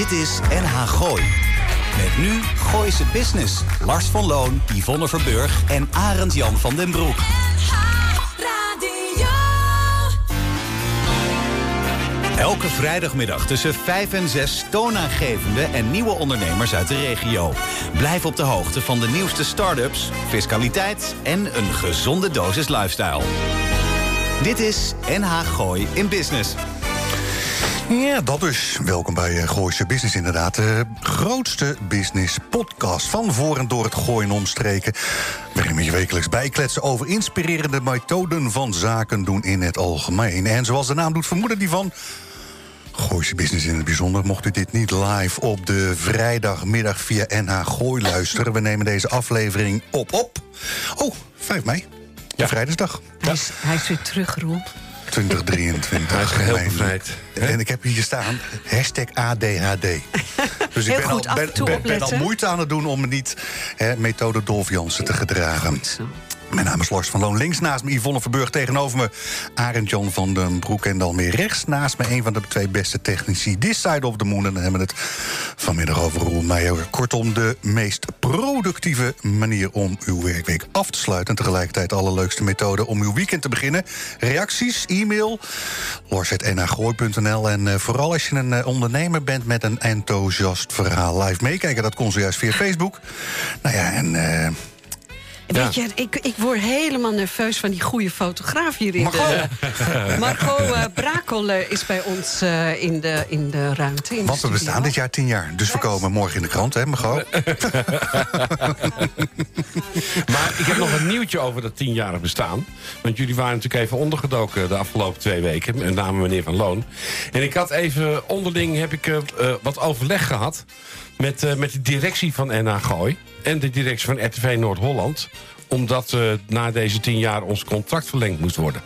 Dit is NH Gooi. Met nu Gooise Business. Lars van Loon, Yvonne Verburg en Arend Jan van den Broek. Elke vrijdagmiddag tussen 5 en 6 toonaangevende en nieuwe ondernemers uit de regio. Blijf op de hoogte van de nieuwste start-ups, fiscaliteit en een gezonde dosis lifestyle. Dit is NH Gooi in Business. Ja, dat dus. Welkom bij uh, Gooise Business inderdaad. De grootste business podcast van voor en door het gooien omstreken. Waarin we je wekelijks bijkletsen over inspirerende methoden van zaken doen in het algemeen. En zoals de naam doet vermoeden die van... Gooise Business in het bijzonder. Mocht u dit niet live op de vrijdagmiddag via NH Gooi luisteren... we nemen deze aflevering op op... Oh, 5 mei. Ja. Vrijdagsdag. Hij is, hij is weer terug, Rob. 2023. Hij is geheel bevrijd. En ik heb hier staan, hashtag ADHD. Dus ik ben, goed, al, ben, ben, ben moeite aan het doen om me niet hè, methode Dolf Jansen te gedragen. Mijn naam is Lars van Loon. Links naast me Yvonne Verburg. Tegenover me Arend Jan van den Broek. En dan weer rechts naast me een van de twee beste technici. This side of the moon. En dan hebben we het vanmiddag over Roel Meijer. Kortom, de meest productieve manier om uw werkweek af te sluiten. En tegelijkertijd de allerleukste methode om uw weekend te beginnen. Reacties, e-mail, lars.nagooi.nl. En eh, vooral als je een eh, ondernemer bent met een enthousiast verhaal. Live meekijken, dat kon zojuist via Facebook. Nou ja, en... eh, Weet je, ik, ik word helemaal nerveus van die goede fotograaf hier in de... Margot eh, Brakel eh, is bij ons eh, in, de, in de ruimte. In de Want we bestaan dit jaar tien jaar. Dus we komen morgen in de krant, hè, Margot? Maar ik heb nog een nieuwtje over dat tienjarig bestaan. Want jullie waren natuurlijk even ondergedoken de afgelopen twee weken. Met name meneer Van Loon. En ik had even onderling heb ik, wat overleg gehad... Met, eh, met de directie van NH Gooi. En de directie van RTV Noord-Holland. Omdat eh, na deze tien jaar ons contract verlengd moest worden.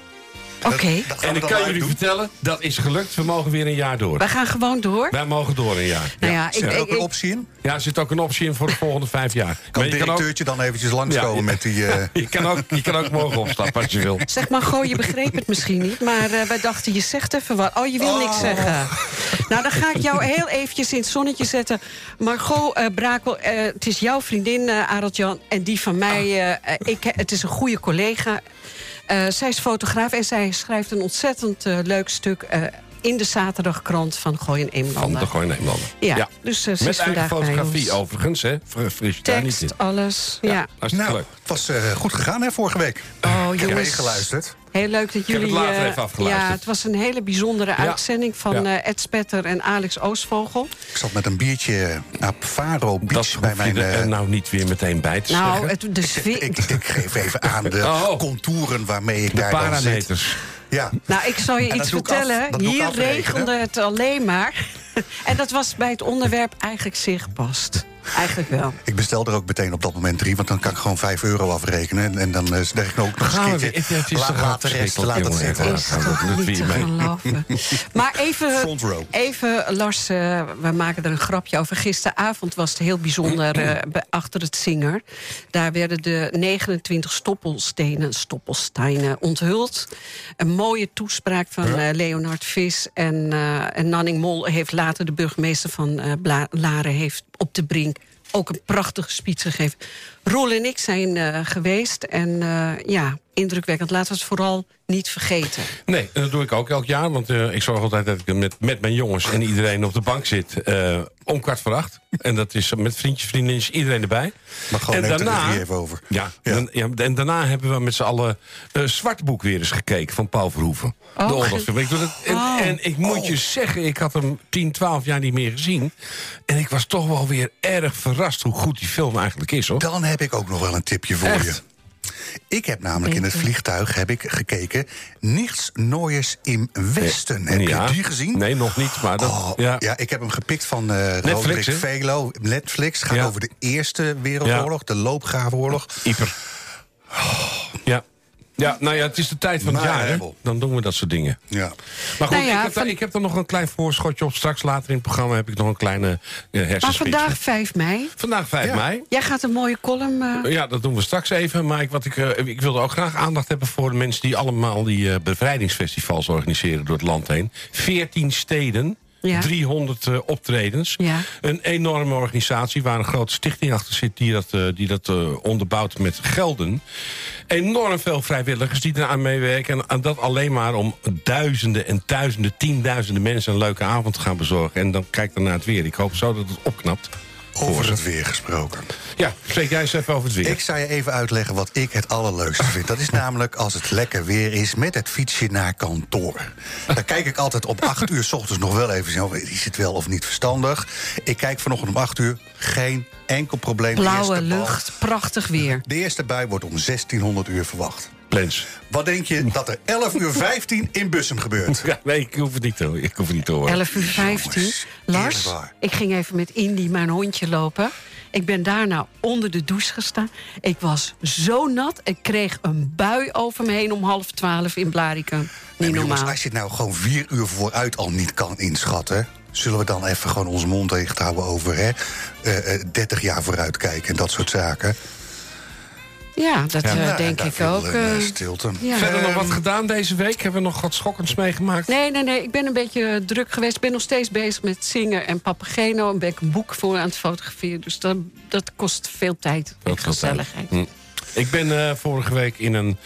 Oké, En ik dan kan jullie doen. vertellen, dat is gelukt. We mogen weer een jaar door. wij gaan gewoon door. Wij mogen door een jaar. Nou ja, ik, Zit er ik, ook een optie in? Ja, er zit ook een optie in voor de volgende vijf jaar. Kan het je kan ook- directeurtje dan eventjes langskomen Ja, met die... eh, Je kan, ook, je kan ook morgen opstappen als je wil. Zeg maar, goh, je begreep het misschien niet. Maar eh, wij dachten, je zegt even wat. Oh, je wil niks zeggen. Nou, dan ga ik jou heel eventjes in het zonnetje zetten. Margot eh Brakel, eh, het is jouw vriendin, eh Arend-Jan. En die van mij, ik, het is een goede collega. Eh, zij is fotograaf en zij schrijft een ontzettend eh, leuk stuk... eh, in de zaterdagkrant van Gooi en Van Eemlanden. de Gooi Nederlander. Ja, dus eh, ze Met eigen fotografie overigens, hè. Fris je daar niet in. Tekst, alles. Ja. Nou, het was eh, goed gegaan, hè, vorige week. Oh, Ik heb jongens. geluisterd. Heel leuk dat heb jullie... het later eh, even afgeluisterd. Ja, het was een hele bijzondere uitzending van Ja. eh, Ed Spetter en Alex Oostvogel. Ik zat met een biertje op Faro Dat Beach bij mijn... er eh, nou niet weer meteen bij te Nou, zeggen. het, de sfeer... ik, ik geef even aan de Oh. contouren waarmee ik de daar dan zit. parameters. Ja. Nou, ik zal je En iets af. vertellen. Hier regende het alleen maar. en dat was bij het onderwerp eigenlijk zeer gepast. Eigenlijk wel. Ik bestel er ook meteen op dat moment drie, want dan kan ik gewoon 5 euro afrekenen. En, en dan eh, zeg ik ook nog eens een keertje. De rest, laat zitten. Is toch niet te geloven. Maar even, even Lars, eh, we maken er een grapje over. Gisteravond was het heel bijzonder eh, achter het Zinger. Daar werden de 29 stoppelstenen, stoppelsteinen onthuld. Een mooie toespraak van eh, Leonard Vis. En, eh, en Nanning Mol heeft later de burgemeester van eh, Laren... heeft op de brink ook een prachtige speech gegeven. Roel en ik zijn eh, geweest en eh, ja, indrukwekkend. Laten we het vooral niet vergeten. Nee, en dat doe ik ook elk jaar. Want eh, ik zorg altijd dat ik met, met mijn jongens en iedereen op de bank zit. eh, om kwart voor acht. En dat is met vriendjes, vriendinnetjes, iedereen erbij. Maar gewoon en regie even over. Ja, Ja. dan- ja, en daarna hebben we met z'n allen uh, Zwartboek weer eens gekeken van Paul Verhoeven. Oh, de oorlogsfilm. Ik doe dat, en, Oh. en ik moet je zeggen, ik had hem 10, 12 jaar niet meer gezien. En ik was toch wel weer erg verrast hoe goed die film eigenlijk is. Hoor. Dan heb ik ook nog wel een tipje voor Echt? je. Ik heb namelijk in het vliegtuig heb ik gekeken... Niets Nooiers in Westen. Heb Ja. je die gezien? Nee, nog niet. Maar dat, Oh, ja. ja. ik heb hem gepikt van eh Roderick hè? Velo. Netflix gaat Ja. over de Eerste Wereldoorlog, de loopgravenoorlog. Ieper. Ja. Ja, nou ja, het is de tijd van het Maar, jaar. Hè? Dan doen we dat soort dingen. Ja. Maar goed, Nou ja, ik, heb van- daar, ik heb er nog een klein voorschotje op. Straks later in het programma heb ik nog een kleine uh, Maar vandaag 5 mei. Vandaag 5 Ja. mei. Jij gaat een mooie column... eh, Ja, dat doen we straks even. Maar ik, wat ik, eh, ik wilde ook graag aandacht hebben voor de mensen... die allemaal die eh, bevrijdingsfestivals organiseren door het land heen. 14 steden Ja. 300 eh, optredens. Ja. Een enorme organisatie waar een grote stichting achter zit... die dat, eh, die dat eh, onderbouwt met gelden. Enorm veel vrijwilligers die eraan meewerken. En, en dat alleen maar om duizenden en duizenden, tienduizenden mensen... een leuke avond te gaan bezorgen. En dan kijk dan naar het weer. Ik hoop zo dat het opknapt. Over het weer gesproken. Ja, spreek jij eens even over het weer. Ik zal je even uitleggen wat ik het allerleukste vind. Dat is namelijk als het lekker weer is met het fietsje naar kantoor. Dan kijk ik altijd op 8 uur s ochtends nog wel even... zo, is het wel of niet verstandig? Ik kijk vanochtend om 8 uur, geen enkel probleem. Blauwe lucht, prachtig weer. De eerste bui wordt om 1600 uur verwacht. Plens. Wat denk je dat er 11 uur 15 in Bussum gebeurt? Ja, nee, ik hoef het niet te, ik hoef het niet te horen. 11 uur 15. Jongens, Lars, ik ging even met Indy mijn hondje lopen. Ik ben daarna onder de douche gestaan. Ik was zo nat. Ik kreeg een bui over me heen om half twaalf in Blarikum. Nee, Niet jongens, normaal. als je het nou gewoon vier uur vooruit al niet kan inschatten... zullen we dan even gewoon onze mond dicht houden over hè, eh, eh, 30 jaar vooruit kijken en dat soort zaken? Ja, dat eh, denk ik ook. een, eh, eh. stilte. ja. Verder nog Ehm, wat gedaan deze week? Hebben we nog wat schokkends meegemaakt? Nee, nee, nee. Ik ben een beetje druk geweest. Ik ben nog steeds bezig met zingen en Papageno. En ben ik een boek voor aan het fotograferen. Dus dat, dat kost veel tijd en Dat gaat gezelligheid. Hm. Ik ben eh, vorige week in een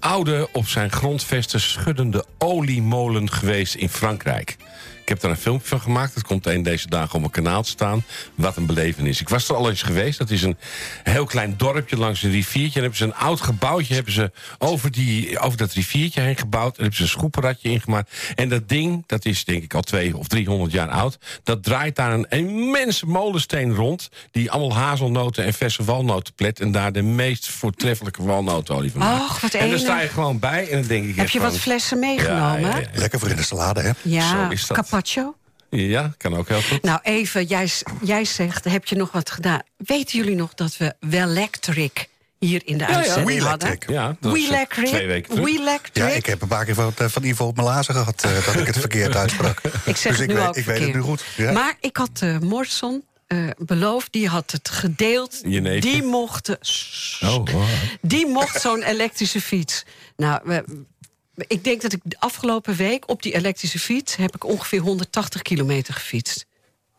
oude, op zijn grondvesten schuddende oliemolen geweest in Frankrijk. Ik heb daar een filmpje van gemaakt. Het komt een deze dagen op mijn kanaal te staan. Wat een belevenis. Ik was er al eens geweest. Dat is een heel klein dorpje langs een riviertje. En hebben ze een oud gebouwtje hebben ze over, die, over dat riviertje heen gebouwd. En hebben ze een schoepenradje ingemaakt. En dat ding, dat is denk ik al twee of 300 jaar oud. Dat draait daar een immense molensteen rond. Die allemaal hazelnoten en verse walnoten plet. En daar de meest voortreffelijke walnotenolie van maakt. Och, wat En daar enig. sta je gewoon bij. En dan denk ik Heb je wat flessen meegenomen? Ja, ja, ja. Lekker voor in de salade, hè? Ja, Zo is dat. Carpaccio. Ja, kan ook heel goed. Nou, even, jij, jij zegt, heb je nog wat gedaan? Weten jullie nog dat we Wellectric hier in de ja. uitzending hadden? Ja, dat eh, Wheelectric. twee weken terug. Wheelectric. Ja, ik heb een paar keer van, eh, van Ivo op mijn lazen gehad eh, dat ik het verkeerd uitsprak. Ik zeg dus het ik, nu weet, ook ik weet het nu goed. Ja. Maar ik had eh Morrison eh, beloofd, die had het gedeeld. Die mocht, Oh, wow. die mocht zo'n elektrische fiets. Nou, we- ik denk dat ik de afgelopen week op die elektrische fiets... heb ik ongeveer 180 kilometer gefietst.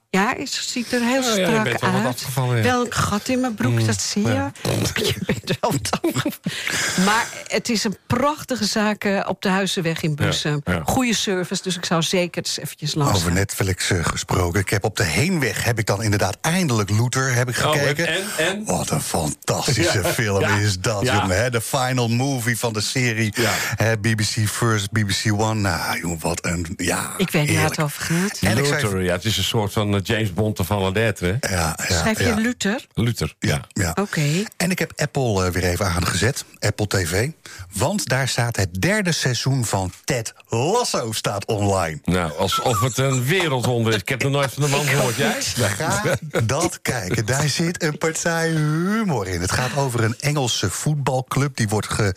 Ja, het ziet er heel Ja, ja, je strak bent wel wat uit. afgevallen, ja. Mm, Wel een gat in mijn broek, dat zie je. Je bent wel wat afgevallen. Maar het is een prachtige zaak eh, op de Huizenweg in Bussum. Ja. Goede service, dus ik zou zeker eens eventjes langs Over. Netflix eh, gesproken. Ik heb op de heenweg heb ik dan inderdaad eindelijk Luther heb ik Oh, gekeken. en- en? Wat een fantastische Ja, film ja, is dat, ja. jongen. Hè? De final movie van de serie. Ja. Hè, BBC First, BBC One. Nou, jongen, wat een... Ja, Ik weet niet waar het over gaat. En Luther, ja, het is een soort van eh, James Bond van la lettre. Ja, ja, Schrijf je ja. Luther? Luther, ja. Ja. Oké. En ik heb Apple eh, weer even aangezet, Apple TV. Want daar staat het derde seizoen van Ted Lasso staat online. Nou, alsof het een wereldwonder is. Ik heb nog nooit van de man gehoord. Jij? Ga dat kijken. Daar zit een partij humor in. Het gaat over een Engelse voetbalclub. Die wordt ge-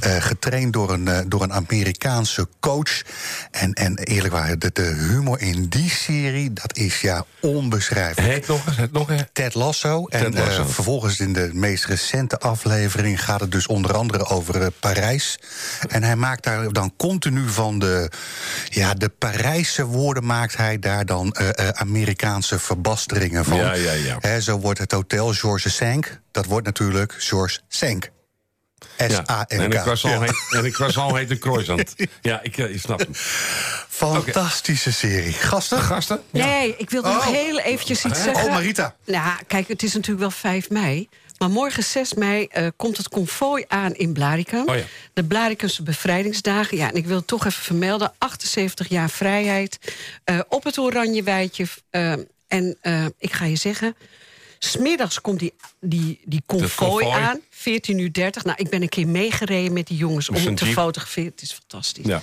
eh, getraind door een, eh, door een Amerikaanse coach. En, en eerlijk waar, de, de humor in die serie... dat is ja onbeschrijfelijk. Heet nog eens, nog eens. Ted Lasso. En Lasso. eh, vervolgens in de meest recente aflevering gaat het dus onder andere over eh, Parijs. En hij maakt daar dan continu van de, ja, de Parijse woorden maakt hij daar dan eh, Amerikaanse verbasteringen van. Ja, ja, ja. Zo wordt het hotel Georges Sank. Dat wordt natuurlijk Georges Sank. Ja. S-A-N-K. En een croissant, Ja. heet, en een croissant heet een croissant. Ja, ik, eh, ik snap hem. Fantastische serie. Gasten? Gasten? Nee, ik wilde nog Oh. heel eventjes iets zeggen. Oh, Marita. Nou, kijk, het is natuurlijk wel 5 mei. Maar morgen 6 mei eh, komt het konvooi aan in Blaricum. Oh ja. De Blaricumse bevrijdingsdagen. Ja, en ik wil het toch even vermelden. 78 jaar vrijheid. eh, op het Oranje Weidje. en eh, ik ga je zeggen... Smiddags komt die, die, die konvooi. aan. 14 uur 30. Nou, ik ben een keer meegereden met die jongens om te jeep. fotograferen. Het is fantastisch. Ja.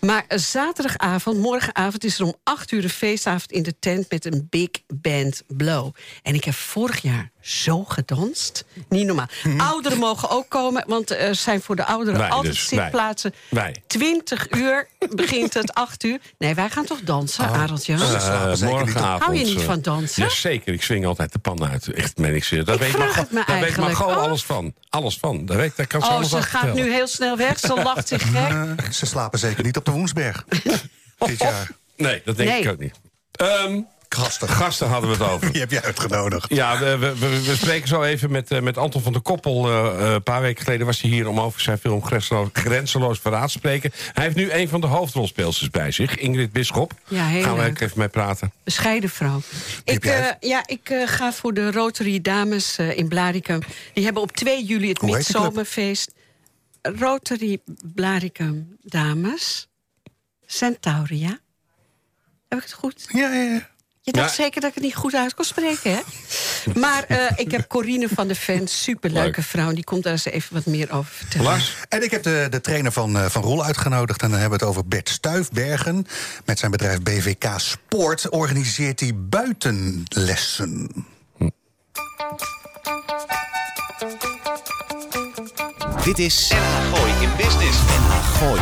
Maar eh, zaterdagavond, morgenavond, is er om 8 uur een feestavond in de tent met een big band blow. En ik heb vorig jaar zo gedanst. Niet normaal. Ouderen mogen ook komen, want er zijn voor de ouderen Wij altijd dus, zitplaatsen. Wij. 20 uur begint het, 8 uur. Nee, wij gaan toch dansen, Oh. Slapen Eh, morgenavond. Hou je niet eh, van dansen? Jazeker, ik swing altijd de pan uit. Echt, meen ik zeer. Daar Ik weet vraag Margot- het me Daar weet. Margot Oh. alles van. Alles van. Daar, weet, daar kan ze Oh, alles ze gaat vertellen. nu heel snel weg. Ze lacht zich gek. Ze slapen zeker niet op de Woensberg. Dit jaar. Nee, dat denk Nee. ik ook niet. Ehm, Gasten. gasten hadden we het over. Die heb je uitgenodigd. Ja, we, we, we- spreken zo even met, eh, met Anton van der Koppel. Eh, eh, een paar weken geleden was hij hier om over zijn film Grenzeloos, Grenzeloos Verraad te spreken. Hij heeft nu een van de hoofdrolspeelsters bij zich, Ingrid Bisschop. Ja, heel Gaan we leuk. even mee praten. Bescheiden vrouw. Ik, eh, ja, ik eh, ga voor de Rotary Dames eh, in Blaricum. Die hebben op 2 juli het midzomerfeest. Rotary Blaricum Dames. Centauria. Heb ik het goed? Ja, ja, ja. Je dacht Ja. zeker dat ik het niet goed uit kon spreken, hè? maar eh, ik heb Corine van de Ven, superleuke Leuk. vrouw. Die komt daar eens even wat meer over vertellen. Lars? En ik heb de, de trainer van, eh, van Rol uitgenodigd. En dan hebben we het over Bert Stuifbergen. Met zijn bedrijf BVK Sport organiseert hij buitenlessen. Dit is NH Gooi in Business. NH Gooi.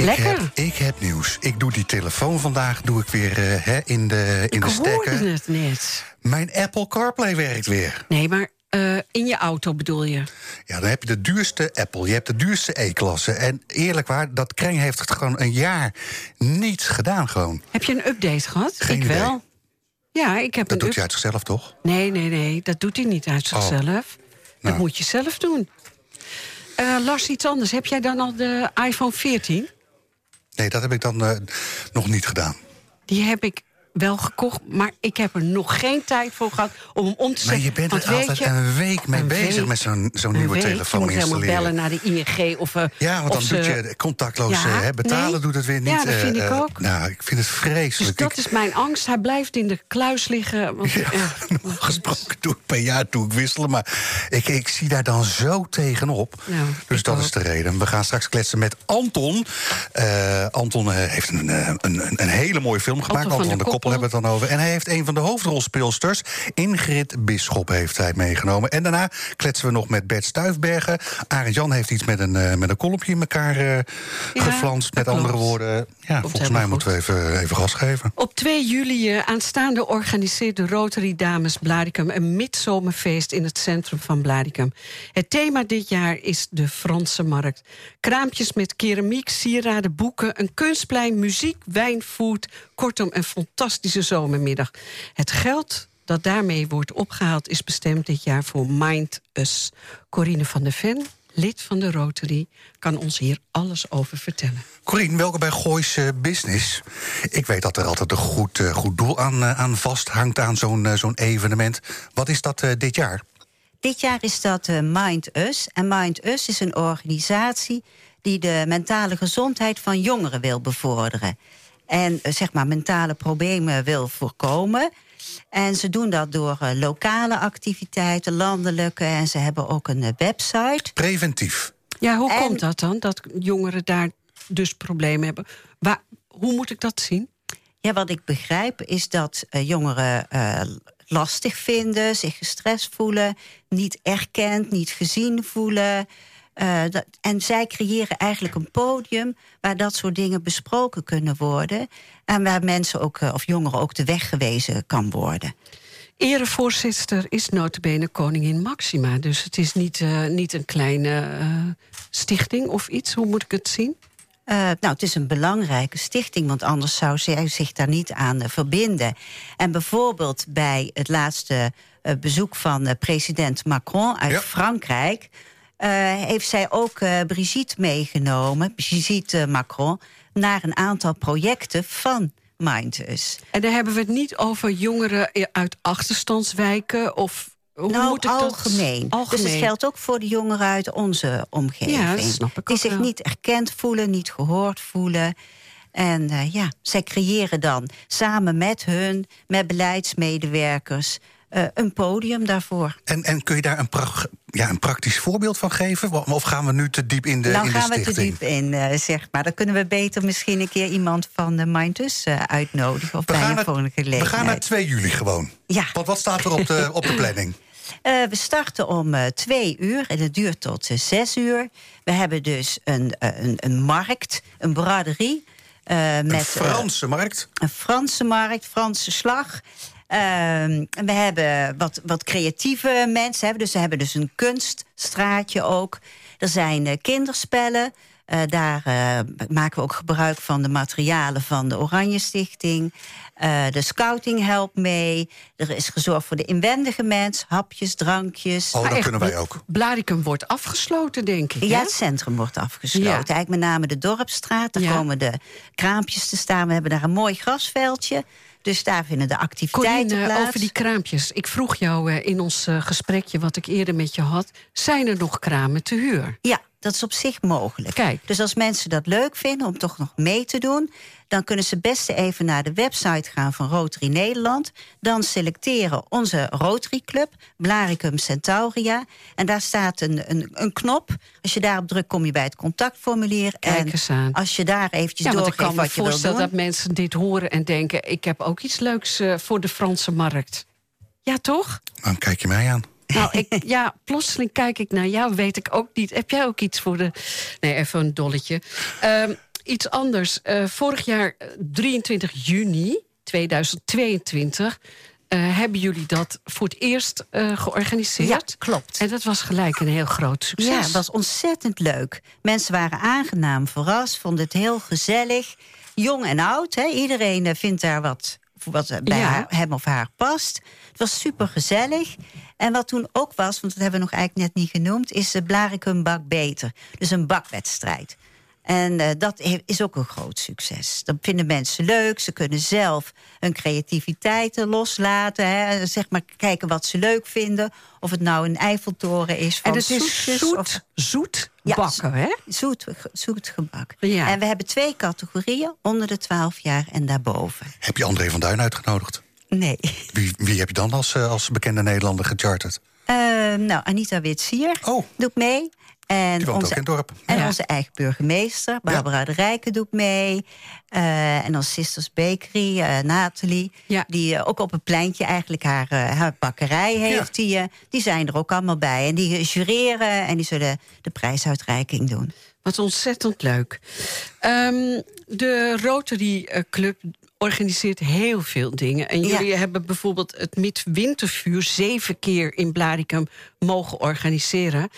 Ik Lekker. heb, ik heb nieuws. Ik doe die telefoon vandaag doe ik weer eh, hè, in de, in ik de stekker. hoorde het net. Mijn Apple CarPlay werkt weer. Nee, maar eh, in je auto bedoel je? Ja, dan heb je de duurste Apple. Je hebt de duurste E-klasse. En eerlijk waar, dat kring heeft het gewoon een jaar niets gedaan gewoon. Heb je een update gehad? Geen ik idee. wel. Ja, ik heb Dat een doet hij uit zichzelf, toch? Nee, nee, nee, dat doet hij niet uit zichzelf. Dat Nou. moet je zelf doen. Eh, Lars, iets anders. Heb jij dan al de iPhone 14? Nee, dat heb ik dan eh, nog niet gedaan. Die heb ik wel gekocht, maar ik heb er nog geen tijd voor gehad om hem om te Maar zetten. je bent er altijd je, een week mee bezig week- met zo'n zo'n nieuwe week. telefoon Je moet helemaal installeren. bellen naar de ING of... eh, Ja, want dan ze- doet je contactloos Ja, eh, hè, betalen, nee. doet het weer niet. Ja, dat vind eh, ik ook. nou, ik vind het Dus vreselijk. dat Ik- is mijn angst. Hij blijft in de kluis liggen. Want, Ja, normaal gesproken doe ik per jaar doe ik wisselen. Maar ik, ik zie daar dan zo tegenop. Dus dat ook. is de reden. We gaan straks kletsen met Anton. Anton heeft een, een, een, een hele mooie film gemaakt. Anton van Anton van der de Koppel Koppel. hebben we het dan over. En hij heeft een van de hoofdrolspeelsters. Ingrid Bisschop heeft hij meegenomen. En daarna kletsen we nog met Bert Stuifbergen. Arend Jan heeft iets met een, eh, met een kolompje in elkaar eh geflanst. Met andere woorden. Ja, volgens mij moeten we even, even gas geven. Op 2 juli eh, aanstaande organiseert de Rotary Dames Blaricum... een midzomerfeest in het centrum van Blaricum. Het thema dit jaar is de Franse markt. Kraampjes met keramiek, sieraden, boeken... een kunstplein, muziek, wijn, food. Kortom, een fantastische zomermiddag. Het geld dat daarmee wordt opgehaald... is bestemd dit jaar voor Mind Us. Corine van der Ven, lid van de Rotary... kan ons hier alles over vertellen. Corine, welkom bij Goois eh, Business. Ik weet dat er altijd een goed, eh, goed doel aan, eh, aan vasthangt aan zo'n zo'n evenement. Wat is dat eh, dit jaar? Dit jaar is dat eh, Mind Us. En Mind Us is een organisatie die de mentale gezondheid van jongeren wil bevorderen. En eh, zeg maar mentale problemen wil voorkomen. En ze doen dat door eh, lokale activiteiten, landelijke. En ze hebben ook een eh, website. Preventief. Ja, hoe En- komt dat dan? Dat jongeren daar dus problemen hebben. Waar, hoe moet ik dat zien? Ja, wat ik begrijp is dat eh, jongeren eh, lastig vinden, zich gestrest voelen, niet erkend, niet gezien voelen. Eh, dat, en zij creëren eigenlijk een podium waar dat soort dingen besproken kunnen worden. En waar mensen ook, eh, of jongeren ook de weg gewezen kan worden. Erevoorzitter is notabene koningin Maxima. Dus het is niet, eh, niet een kleine eh, stichting of iets. Hoe moet ik het zien? Eh, nou, het is een belangrijke stichting, want anders zou zij zich daar niet aan verbinden. En bijvoorbeeld bij het laatste eh, bezoek van eh, president Macron uit Ja. Frankrijk. Eh, heeft zij ook eh, Brigitte meegenomen, Brigitte Macron, naar een aantal projecten van Mindus. En dan hebben we het niet over jongeren uit achterstandswijken of... Hoe nou, moet ik dat- algemeen. algemeen. Dus het geldt ook voor de jongeren uit onze omgeving. Ja, dat snap ik Die zich wel. niet erkend voelen, niet gehoord voelen. En eh, ja, zij creëren dan samen met hun, met beleidsmedewerkers, eh, een podium daarvoor. En, en kun je daar een, ja, een praktisch voorbeeld van geven? Of gaan we nu te diep in de, nou in de gaan we te stichting? diep in, eh, zeg maar. Dan kunnen we beter misschien een keer iemand van de Mindus eh uitnodigen. Of We bij een volgende we gelegenheid. gaan naar 2 juli gewoon. Ja. Want wat staat er op de, op de planning? We starten om eh, twee uur en het duurt tot eh, zes uur. We hebben dus een, een, een markt, een braderie. met, Een Franse markt. een Franse markt, Franse slag. Ehm, we hebben wat, wat creatieve mensen. Hebben, dus we hebben dus een kunststraatje ook. Er zijn eh, kinderspellen. Eh, daar eh, maken we ook gebruik van de materialen van de Oranje Stichting. Eh, de scouting helpt mee. Er is gezorgd voor de inwendige mens. Hapjes, drankjes. Oh, Maar dat echt, kunnen wij ook. Blaricum wordt afgesloten, denk ik. Ja, hè? het centrum wordt afgesloten. Ja. Eigenlijk met name de Dorpstraat. Daar Ja. komen de kraampjes te staan. We hebben daar een mooi grasveldje. Dus daar vinden de activiteiten Corine, plaats. over die kraampjes. Ik vroeg jou eh, in ons eh, gesprekje wat ik eerder met je had... zijn er nog kramen te huur? Ja, dat is op zich mogelijk. Kijk. Dus als mensen dat leuk vinden om toch nog mee te doen... dan kunnen ze best even naar de website gaan van Rotary Nederland. Dan selecteren onze Rotary Club, Blaricum Centauria. En daar staat een, een, een knop. Als je daarop drukt, kom je bij het contactformulier. Kijk en eens aan. als je daar eventjes Ja, want ik doorgeeft kan me wat je wil voorstellen doen... dat mensen dit horen en denken... ik heb ook iets leuks eh, voor de Franse markt. Ja, toch? Dan kijk je mij aan. Nou, ik, ja, plotseling kijk ik naar jou, weet ik ook niet. Heb jij ook iets voor de... Nee, even een dolletje. Ehm, iets anders. Eh, vorig jaar, eh, 23 juni 2022... eh, hebben jullie dat voor het eerst eh, georganiseerd? Ja, klopt. En dat was gelijk een heel groot succes. Ja, het was ontzettend leuk. Mensen waren aangenaam verrast, vonden het heel gezellig. Jong en oud, hè? iedereen eh, vindt daar wat, wat bij Ja. haar- hem of haar past. Het was super gezellig. En wat toen ook was, want dat hebben we nog eigenlijk net niet genoemd... is de Blaricum Bak Beter. Dus een bakwedstrijd. En eh, dat is ook een groot succes. Dat vinden mensen leuk. Ze kunnen zelf hun creativiteiten loslaten. Hè. Zeg maar kijken wat ze leuk vinden. Of het nou een Eiffeltoren is van en het is zoet, of zoet Ja, bakken, hè? Zoet, zoet gebak. Ja. En we hebben twee categorieën, onder de 12 jaar en daarboven. Heb je André van Duin uitgenodigd? Nee. Wie, wie heb je dan als, eh, als bekende Nederlander gecharterd? Ehm, nou, Anita Witsier Oh. doet mee. En Die woont ook onze, in het dorp. En Ja. onze eigen burgemeester, Barbara de Rijken, doet mee. Eh, en onze Sisters Bakery, eh, Nathalie. Ja. Die eh, ook op het pleintje eigenlijk haar, eh, haar bakkerij heeft. Die, eh, die zijn er ook allemaal bij. En die jureren en die zullen de prijsuitreiking doen. Wat ontzettend leuk. Ehm, de Rotary eh, Club organiseert heel veel dingen. En Ja. jullie hebben bijvoorbeeld het Midwintervuur... zeven keer in Blaricum mogen organiseren.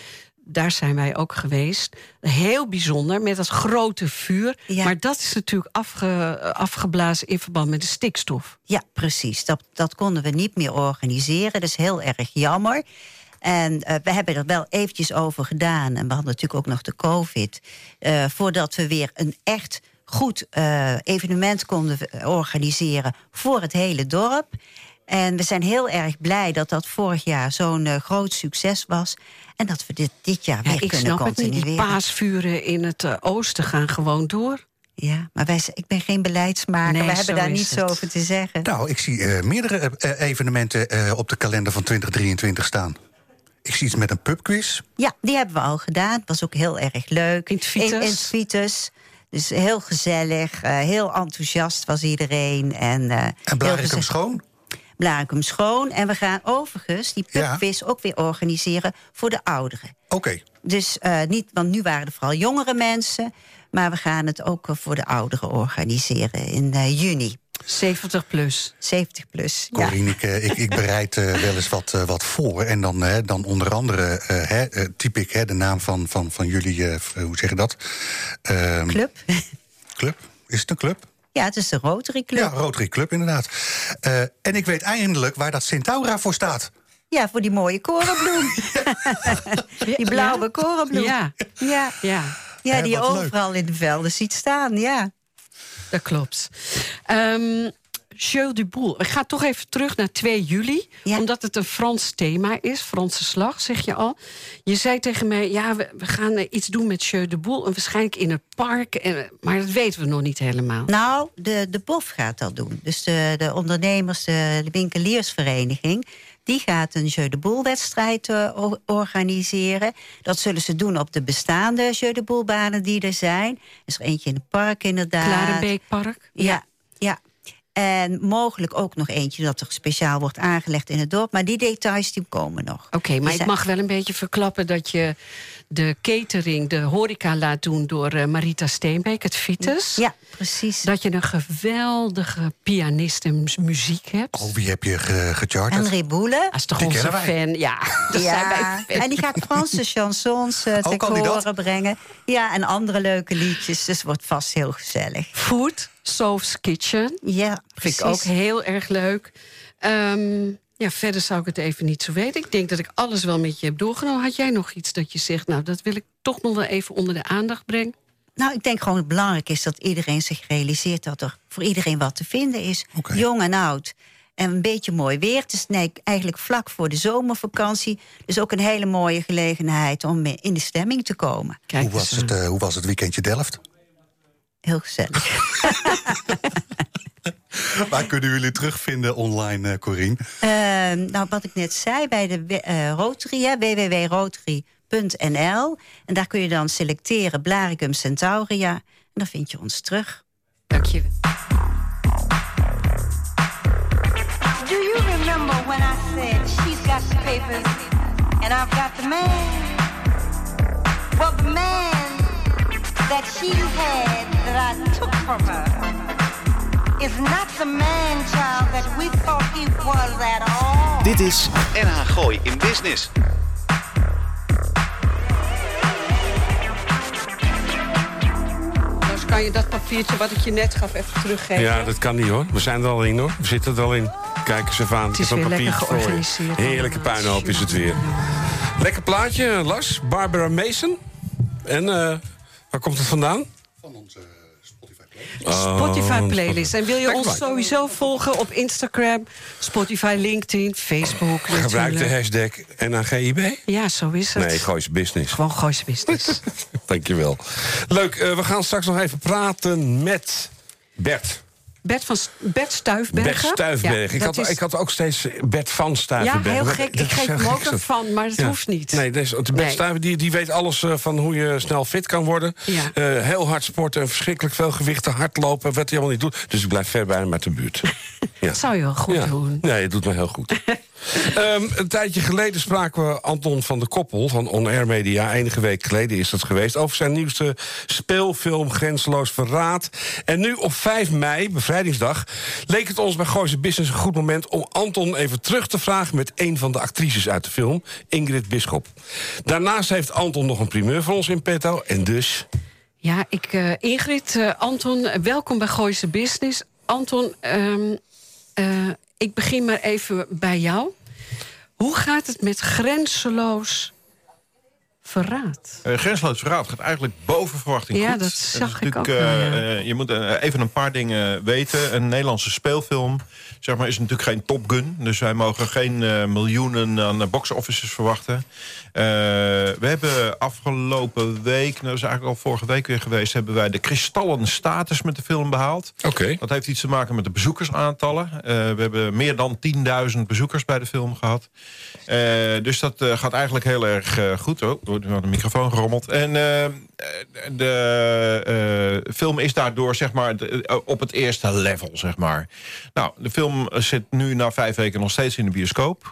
Daar zijn wij ook geweest. Heel bijzonder, met dat grote vuur. Ja. Maar dat is natuurlijk afge, afgeblazen in verband met de stikstof. Ja, precies. Dat, dat konden we niet meer organiseren. Dat is heel erg jammer. En eh, we hebben er wel eventjes over gedaan. En we hadden natuurlijk ook nog de COVID. eh, voordat we weer een echt goed eh, evenement konden organiseren voor het hele dorp. En we zijn heel erg blij dat dat vorig jaar zo'n eh, groot succes was. En dat we dit, dit jaar Ja, weer ik kunnen snap het niet. Die continueren. paasvuren in het eh, oosten gaan gewoon door. Ja, maar wij, ik ben geen beleidsmaker. Nee, we hebben daar is niet zo het. over te zeggen. Nou, ik zie eh, meerdere evenementen eh, op de kalender van 2023 staan. Ik zie iets met een pubquiz. Ja, die hebben we al gedaan. Het was ook heel erg leuk. In het Vitus. In, in het Vitus. Dus heel gezellig, eh, heel enthousiast was iedereen. En, eh, En heel Schoon. Blaricum schoon. En we gaan overigens die Ja. pubquiz ook weer organiseren voor de ouderen. Oké. Dus eh, niet, want nu waren er vooral jongere mensen. Maar we gaan het ook eh, voor de ouderen organiseren in eh, juni. 70 plus. 70 plus. Ja. Corine, ik, eh, ik, ik bereid eh, wel eens wat, wat voor. En dan, dan onder andere hè, typ ik hè, de naam van, van, van jullie, eh, hoe zeg je dat? Ehm, Club. Club? Is het een club? Ja, het is de Rotary Club. Ja, Rotary Club inderdaad. Eh, en ik weet eindelijk waar dat Centaura voor staat. Ja, voor die mooie korenbloem. die blauwe korenbloem. Ja, Ja, ja. ja die je leuk. overal in de velden ziet staan. Ja. dat klopt. Ehm Jeu du Boel. Ik ga toch even terug naar 2 juli. Ja. Omdat het een Frans thema is. Franse slag, zeg je al. Je zei tegen mij, ja, we, we gaan eh, iets doen met Jeu du Boel. En waarschijnlijk in het park. En, maar dat weten we nog niet helemaal. Nou, de, de BOF gaat dat doen. Dus de, de ondernemers, de, de winkeliersvereniging... die gaat een Jeu de Boel-wedstrijd eh, o- organiseren. Dat zullen ze doen op de bestaande Jeu de Boel-banen die er zijn. Er is er eentje in het park inderdaad. Klarenbeekpark. Ja, ja. En mogelijk ook nog eentje dat er speciaal wordt aangelegd in het dorp. Maar die details die komen nog. Oké, maar Die ik mag wel een beetje verklappen dat je de catering, de horeca laat doen door eh, Marita Steenbeek, het Vitus. Ja, precies. Dat je een geweldige pianist en mu- muziek hebt. Oh, wie heb je ge gecharterd? Henry Boele. Dat is toch Die onze kennen wij. fan? Ja, dat zijn wij Ja, fan. en die gaat Franse chansons eh Oh, te horen brengen. Ja, en andere leuke liedjes. Dus het wordt vast heel gezellig. Food, Soph's Kitchen. Ja, Vind precies. ik ook heel erg leuk. Ehm, ja, verder zou ik het even niet zo weten. Ik denk dat ik alles wel met je heb doorgenomen. Had jij nog iets dat je zegt, nou, dat wil ik toch nog wel even onder de aandacht brengen? Nou, ik denk gewoon het belangrijk is dat iedereen zich realiseert... dat er voor iedereen wat te vinden is. Jong en oud. En een beetje mooi weer. Het is nee, eigenlijk vlak voor de zomervakantie. Dus ook een hele mooie gelegenheid om eh, in de stemming te komen. Kijk Hoe was, het, eh, hoe was het weekendje Delft? Heel gezellig. Waar kunnen jullie terugvinden online, eh Corine? Ehm, nou, wat ik net zei bij de eh, Rotary, www.rotary.nl. En daar kun je dan selecteren Blaricum Centauria. En dan vind je ons terug. Dank je wel. Do you remember when I said she's got the papers and I've got the man? Well, the man that she had that I took from her is not the man, child, that we thought he was at all. Dit is NH Gooi in Business. Dus kan je dat papiertje wat ik je net gaf even teruggeven? Ja, dat kan niet hoor. We zijn er al in hoor. We zitten er al in. Kijk eens even aan. Het is weer een lekker papiertje voor je. georganiseerd Heerlijke puinhoop is het weer. Lekker plaatje, Lars. Barbara Mason. En eh, waar komt het vandaan? Van onze Spotify Spotify playlist. En wil je ons sowieso volgen op Instagram, Spotify, LinkedIn, Facebook Gebruik de hashtag NAGIB. Ja, zo is het. Nee, Goois Business. Gewoon Goois Business. Dankjewel. Leuk, eh, we gaan straks nog even praten met Bert. Bert, van, Bert Stuifbergen. Bert. Ja, ik, dat had, is- ik had ook steeds Bert van Stuifberg. Ja, heel Dat- gek. dat Ik geef hem ook dat- van, maar het Ja. hoeft niet. Nee, de Bert Nee. Die, die weet alles eh, van hoe je snel fit kan worden. Ja. Eh, heel hard sporten, en verschrikkelijk veel gewichten, hardlopen, wat hij helemaal niet doet. Dus ik blijf ver bij hem uit de buurt. Ja. Dat zou je wel goed ja. doen. Nee, het doet me heel goed. Ehm, een tijdje geleden spraken we Anton van de Koppel van On Air Media. Enige week geleden is dat geweest. Over zijn nieuwste speelfilm Grenzeloos Verraad. En nu op 5 mei, bevrijdingsdag, leek het ons bij Gooise Business een goed moment om Anton even terug te vragen met een van de actrices uit de film, Ingrid Bisschop. Daarnaast heeft Anton nog een primeur voor ons in petto. En dus. Ja, ik, eh, Ingrid, eh, Anton, welkom bij Gooise Business. Anton, eh, ik begin maar even bij jou. Hoe gaat het met grenzeloos verraad? Grensloos Verraad gaat eigenlijk boven verwachting Ja, goed. dat zag ik ook wel, eh, ja. eh, je moet even een paar dingen weten. Een Nederlandse speelfilm zeg maar, is natuurlijk geen Top Gun. Dus wij mogen geen miljoenen aan box offices verwachten. Eh, we hebben afgelopen week, nou dat is eigenlijk al vorige week weer geweest... hebben wij de kristallen status met de film behaald. Oké. Dat heeft iets te maken met de bezoekersaantallen. Eh, we hebben meer dan 10.000 bezoekers bij de film gehad. Eh, dus dat gaat eigenlijk heel erg goed. Oh, aan de microfoon gerommeld. En de film is daardoor zeg maar, de- op het eerste level. Zeg maar. Nou, de film zit nu na vijf weken nog steeds in de bioscoop.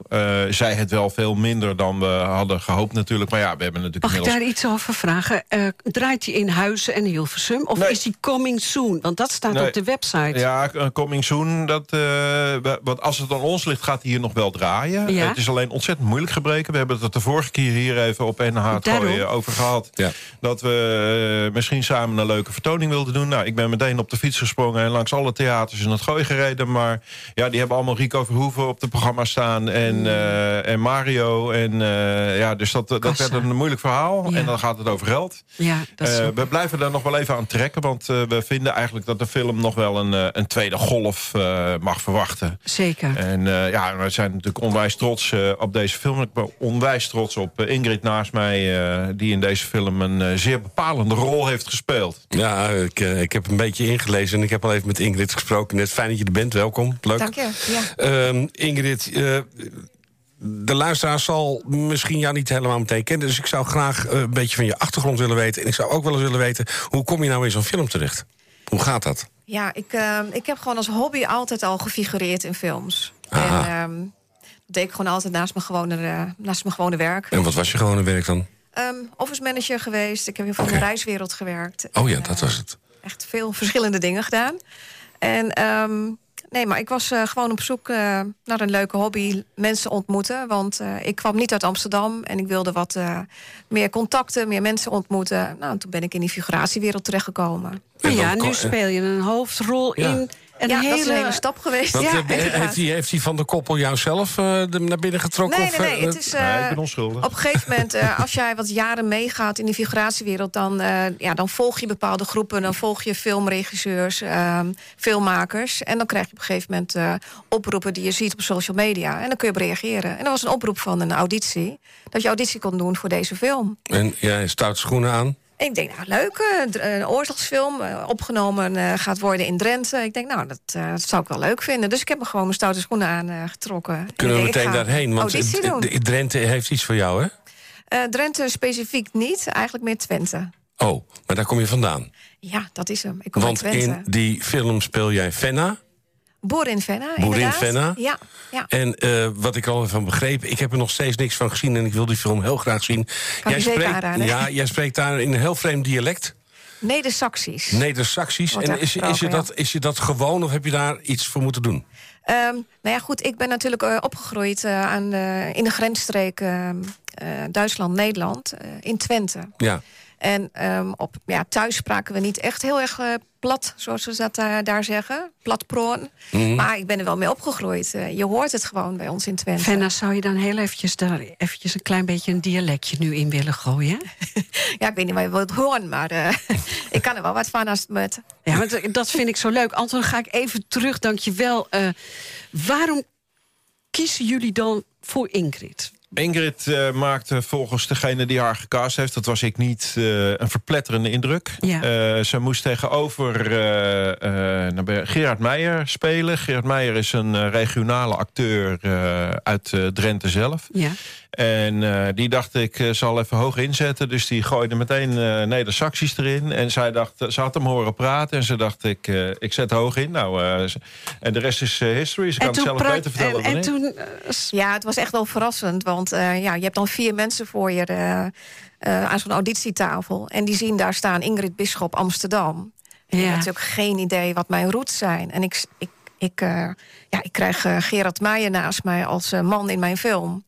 Zij het wel veel minder dan we hadden gehoopt natuurlijk. Maar ja, we hebben natuurlijk Mag ik inmiddels... daar iets over vragen? Eh, draait hij in Huizen en Hilversum? Of Nee. is hij coming soon? Want dat staat Nee. op de website. Ja, eh, coming soon. Dat, eh, we- want als het aan ons ligt, gaat hij hier nog wel draaien. Ja. Het is alleen ontzettend moeilijk gebreken. We hebben het de vorige keer hier even op NH Daarom. Over gehad. Ja. Dat we eh, misschien samen een leuke vertoning wilden doen. Nou, ik ben meteen op de fiets gesprongen en langs alle theaters in het Gooi gereden. Maar ja, die hebben allemaal Rico Verhoeven op het programma staan. En, eh, en Mario. En eh, ja, dus dat, dat Kassa. werd een moeilijk verhaal. Ja. En dan gaat het over geld. Ja, dat is Eh, we blijven daar nog wel even aan trekken. Want eh, we vinden eigenlijk dat de film nog wel een, eh, een tweede golf eh, mag verwachten. zeker. En eh, ja, we zijn natuurlijk onwijs trots eh, op deze film. Ik ben onwijs trots op eh, Ingrid naast mij... eh, die in deze film een eh, zeer bepalende rol heeft gespeeld. Ja, ik, eh, ik heb een beetje ingelezen en ik heb al even met Ingrid gesproken. Net fijn dat je er bent, welkom. Leuk. Dank je. Ja. Ehm, Ingrid, eh, de luisteraar zal misschien jou niet helemaal meteen kennen. Dus ik zou graag eh, een beetje van je achtergrond willen weten. En ik zou ook wel eens willen weten, hoe kom je nou in zo'n film terecht? Hoe gaat dat? Ja, ik, eh, ik heb gewoon als hobby altijd al gefigureerd in films. Aha. En ehm, dat deed ik gewoon altijd naast mijn gewone, eh, naast mijn gewone werk. En wat was je gewone werk dan? Ehm, office manager geweest. Ik heb heel veel in de reiswereld gewerkt. Oh ja, En, dat was het. echt veel verschillende dingen gedaan. En ehm, nee, maar ik was eh, gewoon op zoek eh, naar een leuke hobby. Mensen ontmoeten. Want eh, ik kwam niet uit Amsterdam. En ik wilde wat eh, meer contacten, meer mensen ontmoeten. Nou, en toen ben ik in die figuratiewereld terechtgekomen. En ja, nu speel je een hoofdrol Ja. in een ja, hele... dat is een hele stap geweest. Want, ja, eh, inderdaad. heeft, hij, heeft hij van de koppel jou zelf eh, de- naar binnen getrokken? Nee, of, nee, nee. eh, Het is, Nee, ik eh, ben onschuldig. op een gegeven moment, eh, als jij wat jaren meegaat in die figuratiewereld, dan, eh, ja, dan volg je bepaalde groepen. Dan volg je filmregisseurs, ehm, filmmakers. En dan krijg je op een gegeven moment eh, oproepen die je ziet op social media. En dan kun je op reageren. En er was een oproep van een auditie. Dat je auditie kon doen voor deze film. En jij stout schoenen aan. En ik denk, nou leuk, eh, dr- een oorlogsfilm eh, opgenomen eh, gaat worden in Drenthe. Ik denk, nou, dat, eh, dat zou ik wel leuk vinden. Dus ik heb me gewoon mijn stoute schoenen aangetrokken. Kunnen we meteen daarheen? Want eh, Drenthe heeft iets voor jou, hè? Eh, Drenthe specifiek niet, eigenlijk meer Twente. Oh, maar daar kom je vandaan. Ja, dat is hem. Ik kom Want uit Twente. in die film speel jij Fenna. Boer in Venna, inderdaad. Venna? Ja, ja. En eh, wat ik al van begrepen, ik heb er nog steeds niks van gezien... en ik wil die film heel graag zien. Kan zeker spreekt, aanraden. ja, jij spreekt daar in een heel vreemd dialect. Neder-Saxisch. Neder-Saxisch. En is, is, je dat, is je dat gewoon of heb je daar iets voor moeten doen? Ehm, nou ja, goed, ik ben natuurlijk eh, opgegroeid eh, aan in de grensstreek ehm, eh, Duitsland-Nederland, in Twente. Ja. En ehm, op, ja, thuis spraken we niet echt heel erg plat, zoals ze dat eh, daar zeggen. Platproon. Mhm. Maar ik ben er wel mee opgegroeid. Eh, je hoort het gewoon bij ons in Twente. Venna, zou je dan heel eventjes daar eventjes een klein beetje een dialectje nu in willen gooien? Ja, ik weet niet waar je wilt horen, maar eh, ik kan er wel wat van als het met... Ja, maar dat- vind ik zo leuk. Anton, ga ik even terug, dank je wel. Eh, waarom kiezen jullie dan voor Ingrid? Ingrid eh, maakte volgens degene die haar gecast heeft... dat was ik niet, eh, een verpletterende indruk. Ja. Eh, ze moest tegenover eh, eh, nou, Gerard Meijer spelen. Gerard Meijer is een eh, regionale acteur eh, uit eh, Drenthe zelf. Ja. En eh, die dacht ik eh, zal even hoog inzetten. Dus die gooide meteen eh Neder-Saxisch erin. En zij dacht, ze had hem horen praten. En ze dacht, ik, eh, ik zet hoog in. Nou, eh, en de rest is history. Ze kan het zelf beter vertellen en, dan en toen Ja, het was echt wel verrassend. Want eh, ja, je hebt dan vier mensen voor je eh, eh, aan zo'n auditietafel. En die zien daar staan Ingrid Bisschop Amsterdam. En Ik Ja. heb natuurlijk geen idee wat mijn roots zijn. En ik, ik, ik, ja, ik krijg Gerard Meijer naast mij als man in mijn film.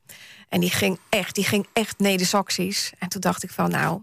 En die ging echt, die ging echt Neder-Saxisch. En toen dacht ik van, nou,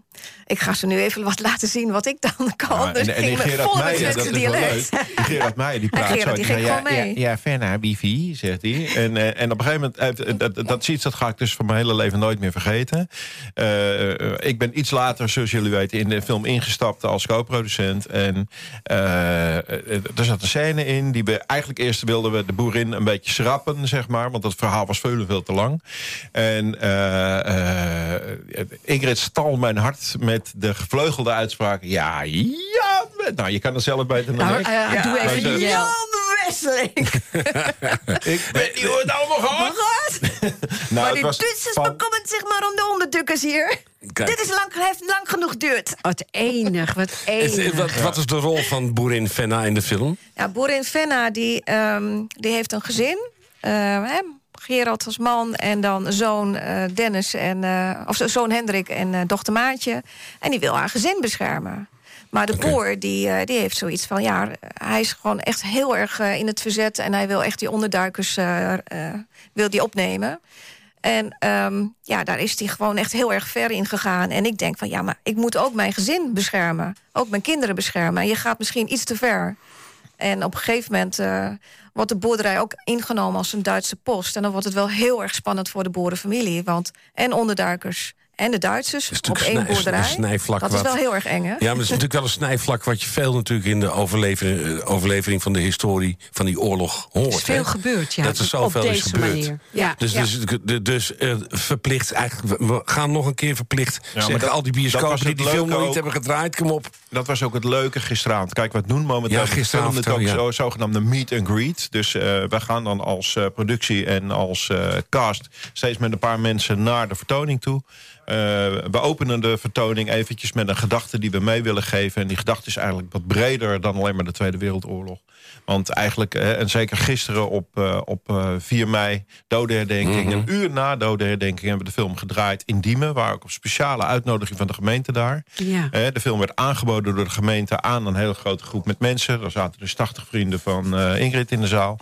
ik ga ze nu even wat laten zien wat ik dan kan. Ja, dus en, en met Gerard Meijer, dat is wel leuk. Gerard Meijer, die En praat Gerard, zo. die ja, ging ja, gewoon mee. Ja, ja Fenna, wifi, zegt hij. En, eh, en op een gegeven moment, eh, dat, dat, iets dat ga ik dus van mijn hele leven nooit meer vergeten. Eh, ik ben iets later, zoals jullie weten, in de film ingestapt als co-producent. En er zat een scène in die we eigenlijk eerst wilden we de boerin een beetje schrappen, zeg maar. Want dat verhaal was veel, veel te lang. En Ingrid stal mijn hart met de gevleugelde uitspraak. Ja, ja. Nou, je kan er zelf beter dan nou, ik. eh, doe maar even ze- die jel. Wesseling. Ik weet niet hoe het allemaal gaat. nou, maar het die Duitsers van- bekommert zich maar om de onderdukkers hier. Kijk. Dit is lang, heeft lang genoeg geduurd. Wat enig, wat Het- enig. wat, wat is de rol van boerin Fenna in de film? Ja, Boerin Venna die, ehm, die heeft een gezin. Eh, hè, Gerald als man en dan zoon eh, Dennis en eh, of zo- zoon Hendrik en eh, dochter Maatje. En die wil haar gezin beschermen. Maar de boer die, eh, die heeft zoiets van ja, hij is gewoon echt heel erg in het verzet en hij wil echt die onderduikers wil die opnemen. En ehm, ja, daar is hij gewoon echt heel erg ver in gegaan. En ik denk van ja, maar ik moet ook mijn gezin beschermen. Ook mijn kinderen beschermen. En je gaat misschien iets te ver. En op een gegeven moment wordt de boerderij ook ingenomen als een Duitse post. En dan wordt het wel heel erg spannend voor de boerenfamilie. Want en onderduikers en de Duitsers is op één boerderij. een snijvlak dat is wel heel erg eng, hè? Ja, maar het is natuurlijk wel een snijvlak wat je veel natuurlijk in de overlevering, eh, overlevering van de historie van die oorlog hoort. Er is veel hè? gebeurd, ja. Dat er zoveel is deze gebeurd. manier. Ja. Dus, Ja. dus, dus eh, verplicht, eigenlijk, we- gaan nog een keer verplicht zeggen, dat- al die bioscopen die die film nog niet hebben gedraaid, kom op. Dat was ook het leuke gisteravond. Kijk, wat doen momenteel Ja, gisteravond het ook zo, zogenaamde meet and greet. Dus eh we gaan dan als eh, productie en als eh, cast steeds met een paar mensen naar de vertoning toe. We openen de vertoning eventjes met een gedachte die we mee willen geven. En die gedachte is eigenlijk wat breder dan alleen maar de Tweede Wereldoorlog. Want eigenlijk, en zeker gisteren op, op 4 mei, dodenherdenking... Mhm. een uur na dodenherdenking hebben we de film gedraaid in Diemen... waar ook op speciale uitnodiging van de gemeente daar. Ja. de film werd aangeboden door de gemeente aan een hele grote groep met mensen. Daar zaten dus 80 vrienden van eh, Ingrid in de zaal.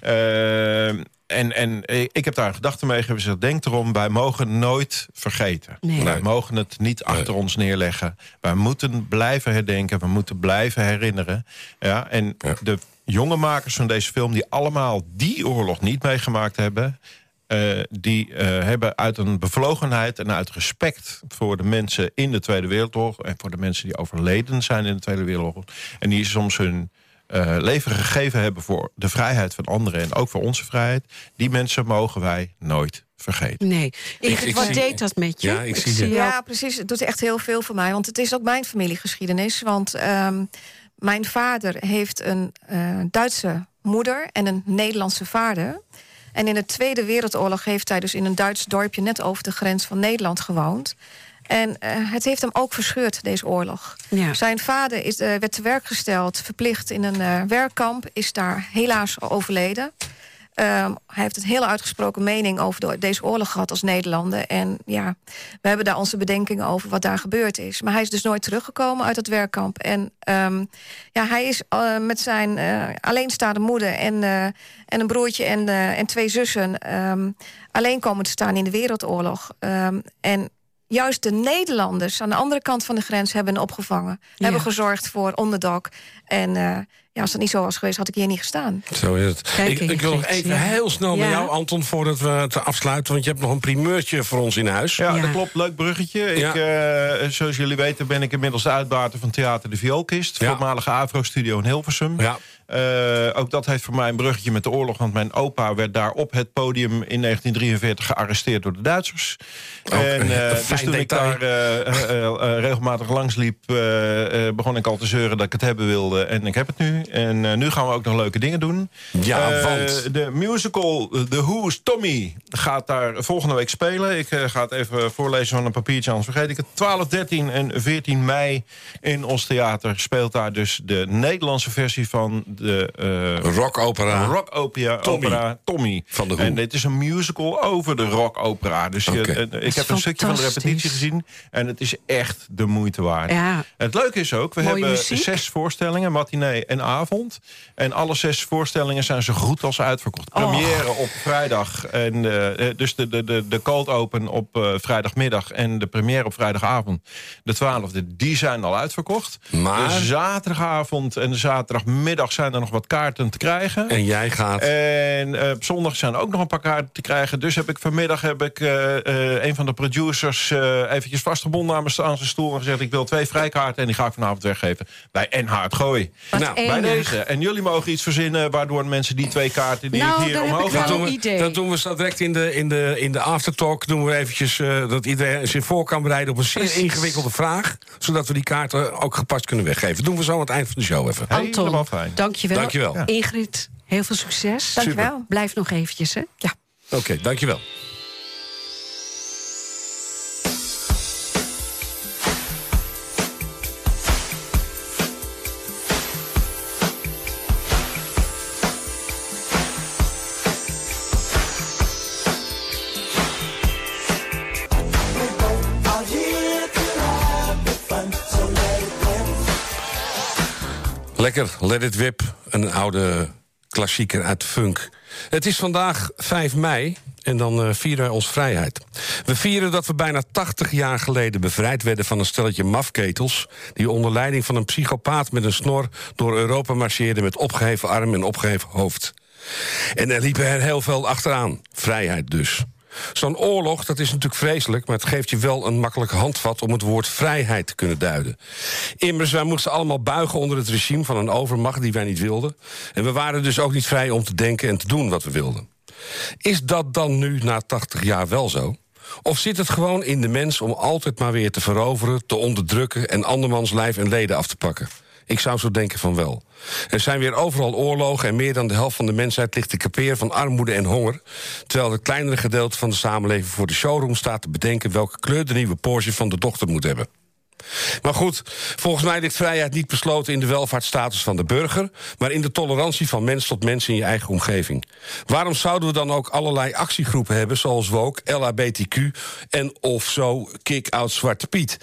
Eh, en, en ik heb daar een gedachte mee gezegd. Denk erom, wij mogen nooit vergeten. Nee. Wij mogen het niet achter ons neerleggen. Wij moeten blijven herdenken. We moeten blijven herinneren. Ja, en Ja. de jonge makers van deze film... die allemaal die oorlog niet meegemaakt hebben... eh, die eh, hebben uit een bevlogenheid en uit respect voor de mensen in de Tweede Wereldoorlog... en voor de mensen die overleden zijn in de Tweede Wereldoorlog... en die soms hun eh, leven gegeven hebben voor de vrijheid van anderen... en ook voor onze vrijheid, die mensen mogen wij nooit vergeten. Nee. Ingrid, ik wat deed dat met je? Ja, ik zie Ja, precies. Het doet echt heel veel voor mij. Want het is ook mijn familiegeschiedenis. Want ehm, mijn vader heeft een eh, Duitse moeder en een Nederlandse vader. En in de Tweede Wereldoorlog heeft hij dus in een Duits dorpje... net over de grens van Nederland gewoond. En eh, het heeft hem ook verscheurd, deze oorlog. Ja. Zijn vader is, eh, werd te werk gesteld, verplicht in een eh, werkkamp... is daar helaas overleden. Ehm, hij heeft een hele uitgesproken mening over de- deze oorlog gehad als Nederlander. En ja, we hebben daar onze bedenkingen over wat daar gebeurd is. Maar hij is dus nooit teruggekomen uit het werkkamp. En ehm, ja, hij is met zijn alleenstaande moeder en, en een broertje en, en twee zussen... ehm, alleen komen te staan in de Wereldoorlog. En juist de Nederlanders aan de andere kant van de grens hebben opgevangen. Ja. Hebben gezorgd voor onderdak. En eh, ja, als dat niet zo was geweest, had ik hier niet gestaan. Zo is het. Kijk, ik, ik wil nog even ja. heel snel met Ja. jou, Anton, voordat we het afsluiten. Want je hebt nog een primeurtje voor ons in huis. Ja, Ja. dat klopt. Leuk bruggetje. Ja. Ik, eh, zoals jullie weten ben ik inmiddels de uitbater van Theater de Vioolkist. Ja. Voormalige Avro-studio in Hilversum. Ja. Eh, ook dat heeft voor mij een bruggetje met de oorlog. Want mijn opa werd daar op het podium in 1943 gearresteerd door de Duitsers. Ook en eh, dus toen ik daar eh, regelmatig langs liep... begon ik al te zeuren dat ik het hebben wilde. En ik heb het nu. En nu gaan we ook nog leuke dingen doen. Ja, want... De musical The Who's Tommy gaat daar volgende week spelen. Ik ga het even voorlezen van een papiertje, anders vergeet ik het. 12, 13 en 14 mei in ons theater speelt daar dus de Nederlandse versie van de eh Rock opera. rock opera Tommy. opera Tommy. Van de. En dit is een musical over de rock opera. Dus je- eh, ik heb een stukje van de repetitie gezien en het is echt de moeite waard. Ja. Het leuke is ook, we Mooie hebben muziek. zes voorstellingen, matinee en avond. En alle zes voorstellingen zijn zo goed als uitverkocht. Oh. Première op vrijdag. En, eh, dus de, de, de, de cold open op eh, vrijdagmiddag en de première op vrijdagavond. De twaalfde, die zijn al uitverkocht. Maar- De zaterdagavond en de zaterdagmiddag zijn er nog wat kaarten te krijgen. En jij gaat... En eh, op zondag zijn ook nog een paar kaarten te krijgen. Dus heb ik vanmiddag heb ik eh, eh, een van de producers eh, eventjes vastgebonden aan, mijn- aan zijn stoel en gezegd: ik wil twee vrijkaarten en die ga ik vanavond weggeven bij NH het Gooi. nou, Bij deze. En jullie mogen iets verzinnen waardoor mensen die twee kaarten die Nou, ik hier omhoog dat haal. doen, we, idee. dat doen we zo direct in de, in de, in de aftertalk. Doen we eventjes eh, dat iedereen zich voor kan bereiden op een zeer ingewikkelde vraag. Zodat we die kaarten ook gepast kunnen weggeven. Doen we zo aan het eind van de show even. Helemaal Anton, fijn. Dankjewel. Dankjewel. Ja. Ingrid, heel veel succes. Dankjewel. Blijf nog eventjes, hè? Ja. Oké, dankjewel. Lekker, Let It Whip, een oude klassieker uit funk. Het is vandaag 5 mei en dan eh, vieren wij ons vrijheid. We vieren dat we bijna 80 jaar geleden bevrijd werden van een stelletje mafketels... die onder leiding van een psychopaat met een snor door Europa marcheerden... met opgeheven arm en opgeheven hoofd. En er liepen er heel veel achteraan. Vrijheid dus. Zo'n oorlog, dat is natuurlijk vreselijk... maar het geeft je wel een makkelijk handvat om het woord vrijheid te kunnen duiden. Immers, wij moesten allemaal buigen onder het regime van een overmacht die wij niet wilden. En we waren dus ook niet vrij om te denken en te doen wat we wilden. Is dat dan nu na 80 jaar wel zo? Of zit het gewoon in de mens om altijd maar weer te veroveren, te onderdrukken... en andermans lijf en leden af te pakken? Ik zou zo denken van wel. Er zijn weer overal oorlogen en meer dan de helft van de mensheid ligt te kaperen van armoede en honger. Terwijl het kleinere gedeelte van de samenleving voor de showroom staat te bedenken welke kleur de nieuwe Porsche van de dochter moet hebben. Maar goed, volgens mij ligt vrijheid niet besloten in de welvaartsstatus van de burger, maar in de tolerantie van mens tot mens in je eigen omgeving. Waarom zouden we dan ook allerlei actiegroepen hebben, zoals Woke, LHBTQ en of zo Kick-out Zwarte Piet?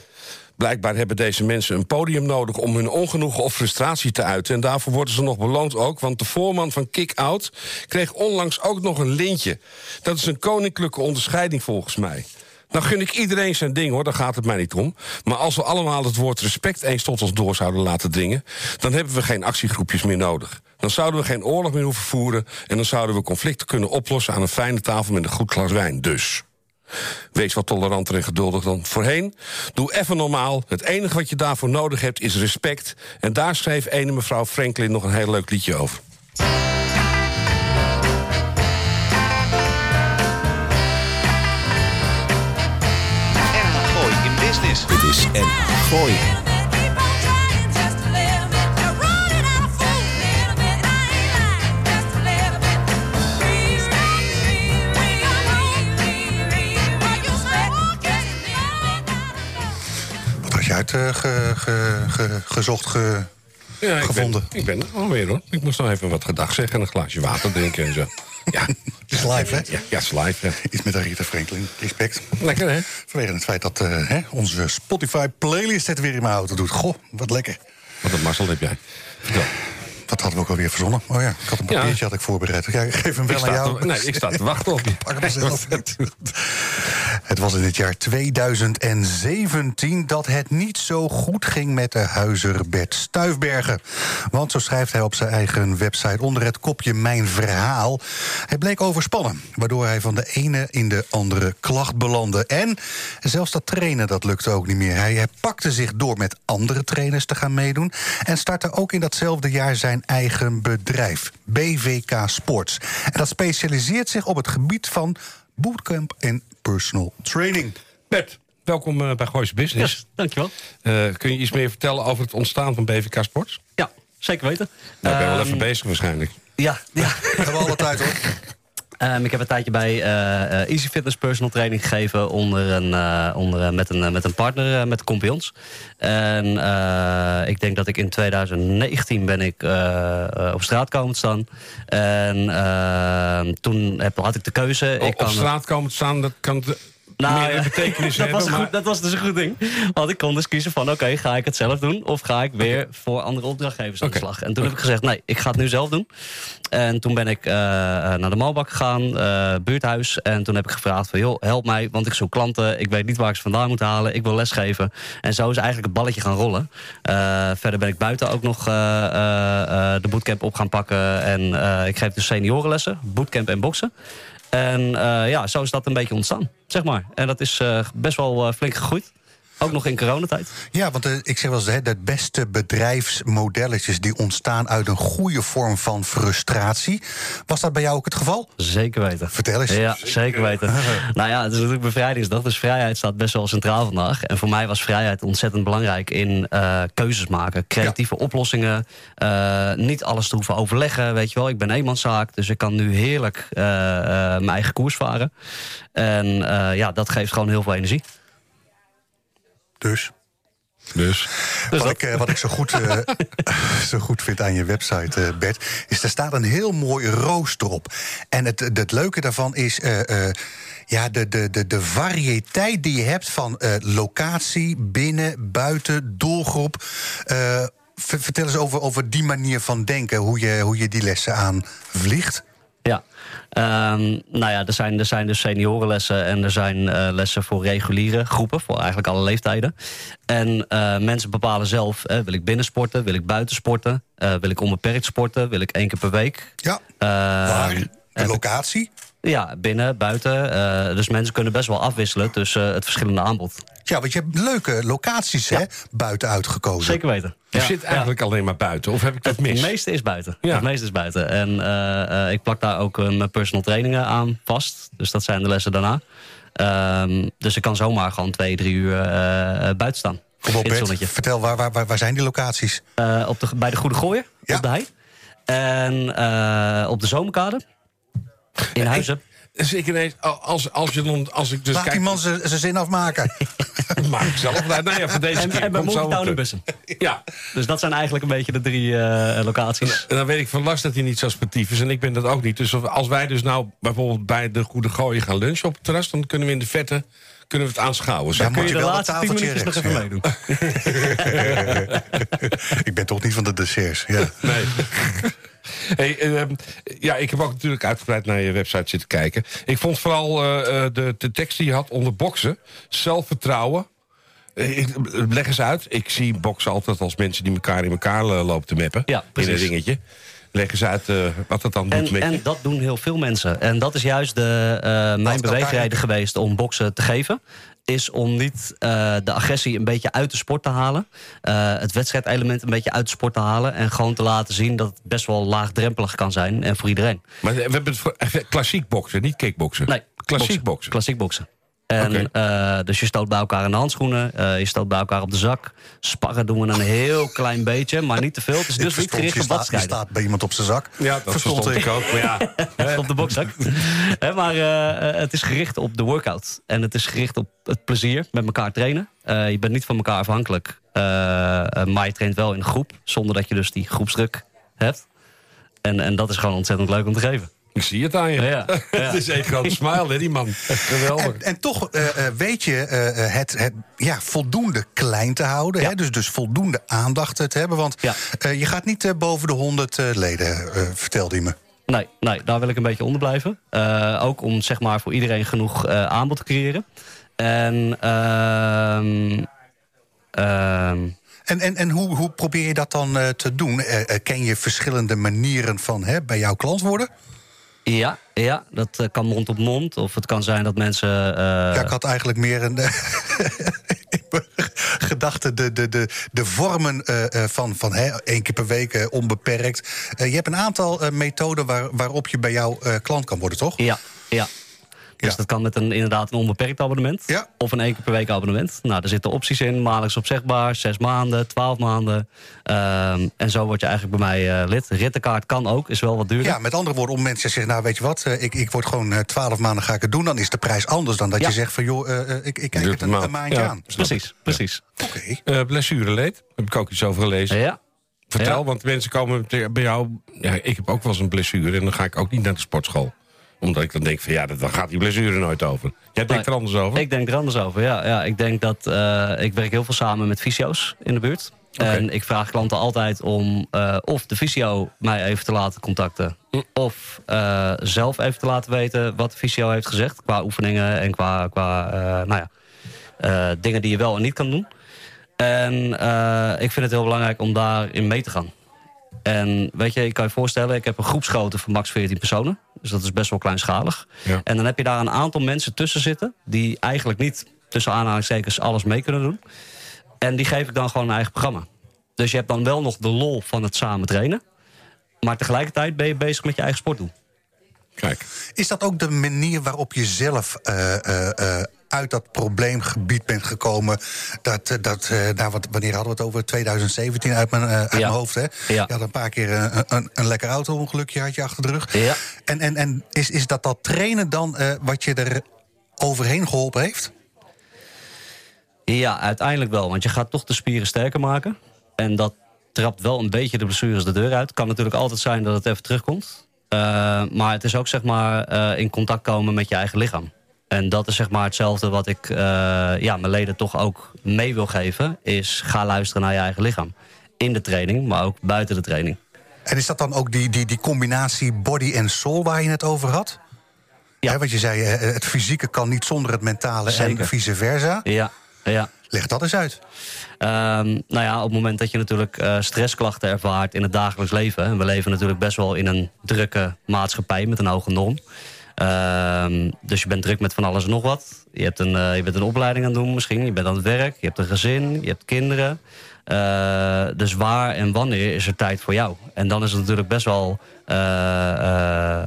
Blijkbaar hebben deze mensen een podium nodig om hun ongenoegen of frustratie te uiten. En daarvoor worden ze nog beloond ook, want de voorman van Kick-Out kreeg onlangs ook nog een lintje. Dat is een koninklijke onderscheiding volgens mij. Dan gun ik iedereen zijn ding hoor, daar gaat het mij niet om. Maar als we allemaal het woord respect eens tot ons door zouden laten dringen, dan hebben we geen actiegroepjes meer nodig. Dan zouden we geen oorlog meer hoeven voeren en dan zouden we conflicten kunnen oplossen aan een fijne tafel met een goed glas wijn. Dus. Wees wat toleranter en geduldig dan voorheen. Doe even normaal. Het enige wat je daarvoor nodig hebt is respect. En daar schreef ene mevrouw Franklin nog een heel leuk liedje over. NH Gooi in Business. Dit is NH Gooi. Had je uit eh, ge- ge- Ja, gevonden? Ben, ik ben er alweer hoor. Ik moest nog even wat gedag zeggen en een glaasje water drinken en zo. Ja, Het is live, hè? ja, is live. Ja. Iets met Rita Franklin. Respect. Lekker hè? Vanwege het feit dat eh, hè, onze Spotify-playlist het weer in mijn auto doet. Goh, wat lekker. Wat een mazzel heb jij. Vertel. Dat hadden we ook alweer verzonnen. Oh ja, ik had een Ja. papiertje had ik voorbereid. Ja, ik geef hem wel aan jou. nee, ik sta te wachten op je. Pak hem zelf. Het was in het jaar 2017 dat het niet zo goed ging met de huizer Bert Stuifbergen. Want zo schrijft hij op zijn eigen website onder het kopje Mijn Verhaal. Hij bleek overspannen, waardoor hij van de ene in de andere klacht belandde. En zelfs dat trainen dat lukte ook niet meer. Hij, hij pakte zich door met andere trainers te gaan meedoen... en startte ook in datzelfde jaar zijn eigen bedrijf, BVK Sports. En dat specialiseert zich op het gebied van bootcamp en personal training. Bert, welkom eh, bij Gooise Business. Dankjewel. Eh, kun je iets meer vertellen over het ontstaan van BVK Sports? Ja, zeker weten. Nou, ik ben wel Ehm, even bezig waarschijnlijk. Ja, ja. We hebben alle tijd hoor. Ehm, ik heb een tijdje bij eh, eh, Easy Fitness personal training gegeven onder een, eh, onder, met, een, met een partner, met de Compions. En ik denk dat ik in 2019 ben ik op straat komen te staan. En ehm, toen heb, had ik de keuze. Op, ik op kan, straat komen te staan, dat kan de, Nou, meer betekenis dat, hebben. was maar- goed, dat was dus een goed ding. Want ik kon dus kiezen van, oké, ga ik het zelf doen... of ga ik weer voor andere opdrachtgevers aan de slag. En toen heb ik gezegd, nee, ik ga het nu zelf doen. En toen ben ik eh, eh, naar de Malbak gegaan, eh, buurthuis. En toen heb ik gevraagd van, joh, help mij, want ik zoek klanten. Ik weet niet waar ik ze vandaan moet halen. Ik wil lesgeven. En zo is eigenlijk het balletje gaan rollen. Verder ben ik buiten ook nog de bootcamp op gaan pakken. En ik geef dus seniorenlessen, bootcamp en boksen. En eh, ja, zo is dat een beetje ontstaan, zeg maar. En dat is eh, best wel eh, flink gegroeid. Ook nog in coronatijd. Ja, want eh, ik zeg wel eens, hè, de beste bedrijfsmodelletjes... die ontstaan uit een goede vorm van frustratie. Was dat bij jou ook het geval? Zeker weten. Vertel eens. Ja, zeker weten. nou ja, het is natuurlijk bevrijdingsdag, dus vrijheid staat best wel centraal vandaag. En voor mij was vrijheid ontzettend belangrijk in eh, keuzes maken. Creatieve oplossingen. eh, niet alles te hoeven overleggen, weet je wel. Ik ben eenmanszaak, dus ik kan nu heerlijk mijn eigen koers varen. En ja, dat geeft gewoon heel veel energie. Dus... Dus. wat, ik, eh, wat ik zo goed, eh, zo goed vind aan je website, eh, Bert, is er staat een heel mooi rooster op. En het, het, het leuke daarvan is. eh, eh, ja, de, de, de, de variëteit die je hebt van eh, locatie, binnen, buiten, doelgroep. Eh, ver- vertel eens over, over die manier van denken, hoe je, hoe je die lessen aanvliegt. Ehm, nou ja, er zijn, er zijn dus seniorenlessen en er zijn eh, lessen voor reguliere groepen, voor eigenlijk alle leeftijden. En eh, mensen bepalen zelf, eh, wil ik binnen sporten, wil ik buiten sporten, eh, wil ik onbeperkt sporten, wil ik één keer per week. Ja, Ehm, waar? De en- locatie? Ja, binnen, buiten. eh, dus mensen kunnen best wel afwisselen tussen eh, het verschillende aanbod. Ja, want je hebt leuke locaties hè, buiten uitgekozen. Zeker weten. Je Ja, zit ja. eigenlijk alleen maar buiten, of heb ik dat Het mis? meeste is buiten. Ja. Het meeste is buiten. En eh, eh, ik plak daar ook mijn personal trainingen aan vast. Dus dat zijn de lessen daarna. Ehm, dus ik kan zomaar gewoon twee, drie uur buiten staan. Kom op, In het Bert. zonnetje. Vertel, waar, waar, waar, zijn die locaties? Eh, op de, bij de Goede Gooien, Ja. op de hei. En eh, op de Zomerkade. In Huizen. Dus ik ineens, als, als, je dan, als ik dus Laat kijk... die man zijn zin afmaken. Maak ik zelf. Nou, nou ja, voor deze En, keer. en bij komt zo Monkey. Bussen. Ja, Dus dat zijn eigenlijk een beetje de drie eh, locaties. en dan weet ik van Lars dat hij niet zo sportief is. En ik ben dat ook niet. Dus als wij dus nou bijvoorbeeld bij de Goede Gooien gaan lunchen op het terras... dan kunnen we in de vette kunnen we het aanschouwen. Zo Ja, Kun moet je je de laatste tien minuutjes nog even ja. meedoen? Ik ben toch niet van de desserts. Ja. Nee. Hey, ehm, ja, ik heb ook natuurlijk uitgebreid naar je website zitten kijken. Ik vond vooral eh, eh, de, de tekst die je had onder boksen. Zelfvertrouwen. Eh, ik- leg eens uit. Ik zie boksen altijd als mensen die elkaar in elkaar lopen te meppen. Ja, in een precies. ringetje. Leg eens uit wat dat dan doet En, met je. en dat doen heel veel mensen. En dat is juist de, mijn beweegreden geweest om boksen te geven. Is om niet eh, de agressie een beetje uit de sport te halen. eh, het wedstrijdelement een beetje uit de sport te halen. En gewoon te laten zien dat het best wel laagdrempelig kan zijn. En voor iedereen. Maar we hebben het voor, klassiek boksen, niet kickboksen. Nee, Klassiek boksen. Klassiek boksen. En, eh, dus je stoot bij elkaar in de handschoenen. eh, je stoot bij elkaar op de zak. Sparren doen we een heel klein beetje, maar niet te veel. Het is dus niet gericht op staat, je wedstrijden. staat bij iemand op zijn zak. Ja, dat verstond, ik ook. Maar ja, op de bokzak. Hè, maar eh, het is gericht op de workout. En het is gericht op het plezier met elkaar trainen. Eh, je bent niet van elkaar afhankelijk. Maar je traint wel in een groep. Zonder dat je dus die groepsdruk hebt. En, en dat is gewoon ontzettend leuk om te geven. Ik zie het aan je. Ja, ja. het is een grote smile, hè, die man. Geweldig. En, en toch eh, eh, weet je eh, eh, het, het ja, voldoende klein te houden. Ja. Hè? Dus, dus voldoende aandacht te hebben. Want Ja. eh, je gaat niet boven de 100 eh, leden, eh, vertelde hij me. Nee, nee, daar wil ik een beetje onder blijven. Eh, ook om zeg maar, voor iedereen genoeg eh, aanbod te creëren. En... ehm, ehm, En, en, en hoe, hoe probeer je dat dan eh, te doen? Ken je verschillende manieren van hè, bij jouw klant worden? Ja, ja, dat eh, kan mond op mond. Of het kan zijn dat mensen... eh, ja, ik had eigenlijk meer een gedachte de, de, de, de vormen eh, van, van hè, één keer per week onbeperkt. Je hebt een aantal methoden waar, waarop je bij jouw eh, klant kan worden, toch? Ja, ja. Dus Ja. dat kan met een, inderdaad een onbeperkt abonnement. Ja. Of een één keer per week abonnement. Nou, er zitten opties in. Maandelijks opzegbaar, zes maanden, twaalf maanden. Ehm, en zo word je eigenlijk bij mij eh, lid. Rittenkaart kan ook, is wel wat duurder. Ja, met andere woorden, om mensen te zeggen, nou weet je wat, eh, ik, ik word gewoon eh, twaalf maanden ga ik het doen, dan is de prijs anders dan dat Ja. je zegt van joh, ik, ik kijk Duurt het een een, maand. een maandje Ja. aan. precies, precies. Oké. Eh blessureleed, heb ik ook iets over gelezen. Ja. Vertel, Ja. want mensen komen bij jou... Ja, ik heb ook wel eens een blessure en dan ga ik ook niet naar de sportschool. Omdat ik dan denk van ja, dan gaat die blessure nooit over. Jij denkt er anders over? Ik denk er anders over, ja. ja ik denk dat... eh, ik werk heel veel samen met fysio's in de buurt. En ik vraag klanten altijd om eh, of de fysio mij even te laten contacten... Hm. of eh, zelf even te laten weten wat de fysio heeft gezegd... qua oefeningen en qua, qua nou ja, dingen die je wel en niet kan doen. En ik vind het heel belangrijk om daarin mee te gaan. En weet je, ik kan je voorstellen, ik heb een groepsgrootte van max 14 personen. Dus dat is best wel kleinschalig. Ja. En dan heb je daar een aantal mensen tussen zitten... die eigenlijk niet tussen aanhalingstekens alles mee kunnen doen. En die geef ik dan gewoon een eigen programma. Dus je hebt dan wel nog de lol van het samen trainen. Maar tegelijkertijd ben je bezig met je eigen sportdoel. Kijk, Is dat ook de manier waarop je zelf eh, eh, eh, uit dat probleemgebied bent gekomen? Dat, eh, dat eh, nou, wat, wanneer hadden we het over? 2017 uit mijn, eh, mijn hoofd, hè? Ja. Je had een paar keer eh, een, een lekker auto-ongelukje had je achter de rug. Ja. En, en, en is, is dat dat trainen dan wat je er overheen geholpen heeft? Ja, uiteindelijk wel. Want je gaat toch de spieren sterker maken. En dat trapt wel een beetje de blessures de deur uit. Kan natuurlijk altijd zijn dat het even terugkomt. Maar het is ook zeg maar in contact komen met je eigen lichaam. En dat is zeg maar hetzelfde wat ik eh, ja, mijn leden toch ook mee wil geven. Is ga luisteren naar je eigen lichaam. In de training, maar ook buiten de training. En is dat dan ook die, die, die combinatie body en soul waar je het over had? Ja. Hè, want je zei, eh, het fysieke kan niet zonder het mentale Zeker. en vice versa. Ja, ja. Leg dat eens uit. Ehm, nou ja, op het moment dat je natuurlijk eh, stressklachten ervaart in het dagelijks leven. En we leven natuurlijk best wel in een drukke maatschappij met een hoge norm. Ehm, dus je bent druk met van alles en nog wat. Je, hebt een, eh, je bent een opleiding aan het doen misschien. Je bent aan het werk. Je hebt een gezin. Je hebt kinderen. Eh, dus waar en wanneer is er tijd voor jou? En dan is het natuurlijk best wel... eh,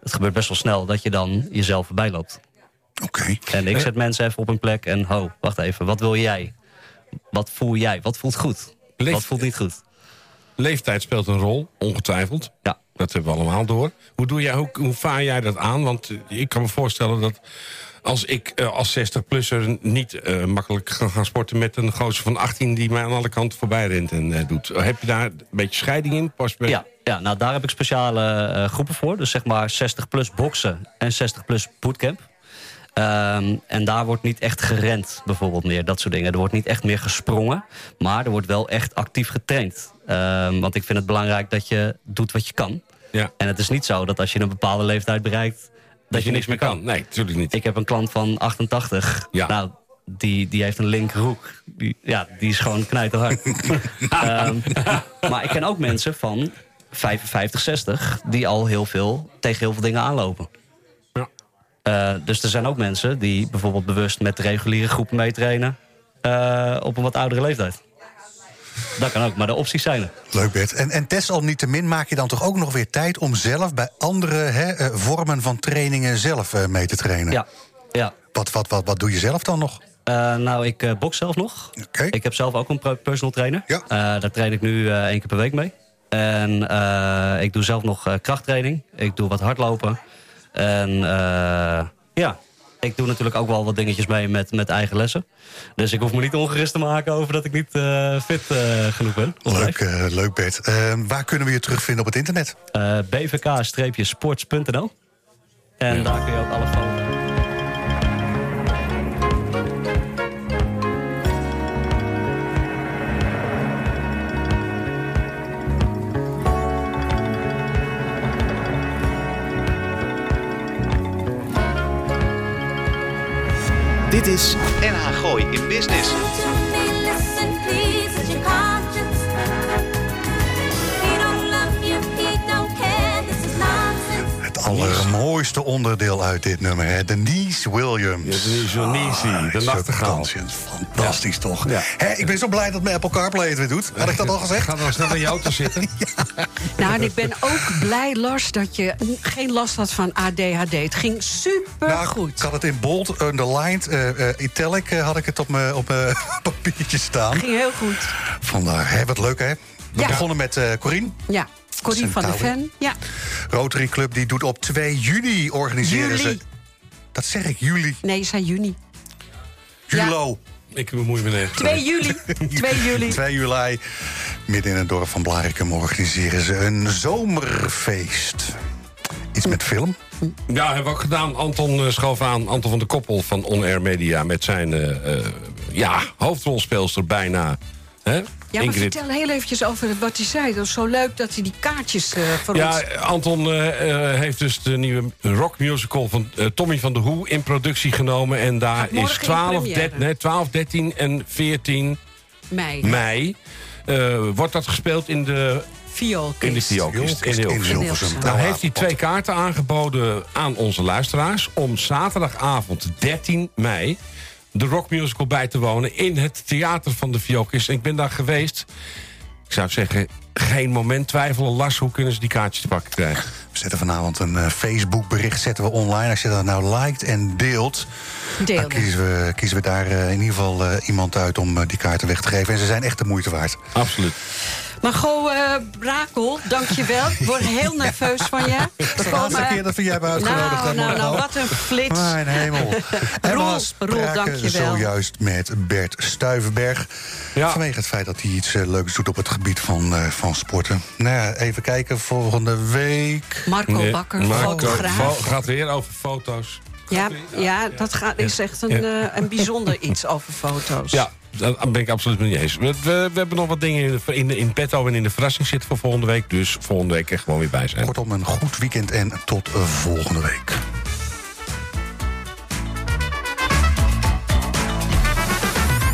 het gebeurt best wel snel dat je dan jezelf voorbij loopt. Oké. En ik zet mensen even op hun plek en ho, wacht even, wat wil jij? wat voel jij? Wat voelt goed? Leef- Wat voelt niet goed? Leeftijd speelt een rol, ongetwijfeld. Ja. Dat hebben we allemaal door. Hoe, doe jij, hoe, vaar jij dat aan? Want eh, ik kan me voorstellen dat als ik eh, als 60-plusser niet eh, makkelijk kan gaan sporten... met een gozer van 18 die mij aan alle kanten voorbij rent en doet. Heb je daar een beetje scheiding in? Pas bij... Ja, ja, nou daar heb ik speciale groepen voor. Dus zeg maar 60 plus boksen en 60 plus bootcamp. Ehm, en daar wordt niet echt gerend, bijvoorbeeld meer. Dat soort dingen. Er wordt niet echt meer gesprongen. Maar er wordt wel echt actief getraind. Ehm, want ik vind het belangrijk dat je doet wat je kan. Ja. En het is niet zo dat als je een bepaalde leeftijd bereikt... dat, je niks meer kan. Nee, natuurlijk niet. Ik heb een klant van 88. Ja. Nou, die, die heeft een linkroek. Die, ja, die is gewoon knijterhard. Ehm, maar ik ken ook mensen van 55, 60... die al heel veel tegen heel veel dingen aanlopen. Ja. Eh, dus er zijn ook mensen die bijvoorbeeld bewust met reguliere groepen meetrainen... eh, op een wat oudere leeftijd. Dat kan ook, maar de opties zijn er. Leuk, Bert. En, en desalniettemin maak je dan toch ook nog weer tijd... om zelf bij andere hè, eh, vormen van trainingen zelf eh, mee te trainen? Ja, ja. Wat, wat, wat, wat doe je zelf dan nog? Eh, nou, ik box zelf nog. Oké. Ik heb zelf ook een personal trainer. Ja. Daar train ik nu één keer per week mee. En ik doe zelf nog krachttraining. Ik doe wat hardlopen. En ja, ik doe natuurlijk ook wel wat dingetjes mee met, met eigen lessen. Dus ik hoef me niet ongerust te maken over dat ik niet eh, fit eh, genoeg ben. Leuk, eh, leuk Bert. Waar kunnen we je terugvinden op het internet? Bvk-sports.nl. En daar kun je ook alle foto's... Dit is NH Gooi in Business. Allermooiste onderdeel uit dit nummer, hè? Denise Williams. Ja, Denise Williams, de nachtegaal. Fantastisch, toch? Ja. Hè, ik ben zo blij dat mijn Apple CarPlay het weer doet. Had ik dat al gezegd? Ga dan snel in je auto zitten. Nou, en ik ben ook blij, Lars, dat je geen last had van ADHD. Het ging super Nou, goed. ik had het in bold, underlined, eh, eh, italic eh, had ik het op mijn op papiertje staan. ging heel goed. Vandaar, hè, wat leuk hè? We Ja. begonnen met eh Corine. Ja, Corrie van der Centauri. Ven. Ja, Rotary Club die doet op 2 juni organiseren Juli. ze. Dat zeg ik, juli. nee, zei juni. Ja. Julo. Ik bemoei me nergens 2 mee. juli. 2 juli. 2 juli. Midden in het dorp van Blarikum organiseren ze een zomerfeest. Iets met film. Ja, hebben we ook gedaan. Anton uh, schoof aan. Anton van de Koppel van On Air Media. Met zijn eh, eh, ja, hoofdrolspeelster bijna. Hè? Ja, maar Ingrid. vertel heel eventjes over wat hij zei. Dat was zo leuk dat hij die kaartjes eh voor Ja, ons... Anton eh, eh, heeft dus de nieuwe rockmusical van Tommy van der Hoe in productie genomen. En daar is in 12, première. 13, nee, 12, 13 en 14 mei. mei. eh, wordt dat gespeeld in de, Vioolkist. in de Vioolkist in in Hilversum. Hilversum. Nou heeft hij twee kaarten aangeboden aan onze luisteraars... om zaterdagavond 13 mei de rockmusical bij te wonen... in het theater van de Vioolkist. En ik ben daar geweest. Ik zou zeggen, geen moment twijfelen. Lars, hoe kunnen ze die kaartjes te pakken krijgen? We zetten vanavond een eh, Facebook-bericht zetten we online. Als je dat nou liked en deelt, Deel dan kiezen we, kiezen we daar eh, in ieder geval eh, iemand uit om die kaarten weg te geven. En ze zijn echt de moeite waard. Absoluut. Maar goh, eh Brakel, dankjewel. Ik word heel nerveus van je. Dat is de laatste keer dat we jij hebben uitgenodigd. Nou, nou, nou, wat een flits. Mijn hemel. En Roel, we Roel, dankjewel. zojuist met Bert Stuivenberg. Ja. Vanwege het feit dat hij iets eh, leuks doet op het gebied van, eh, van sporten. Nou ja, even kijken, volgende week... Marco Nee, Bakker, Marco fotograaf. fo- gaat weer over foto's. Ja, ja, dat gaat, is echt een, eh, een bijzonder iets over foto's. Ja, daar ben ik absoluut mee eens. We, we, we hebben nog wat dingen in, de, in, in petto en in de verrassing zitten voor volgende week. Dus volgende week er gewoon weer bij zijn. Kortom, een goed weekend en tot eh, volgende week.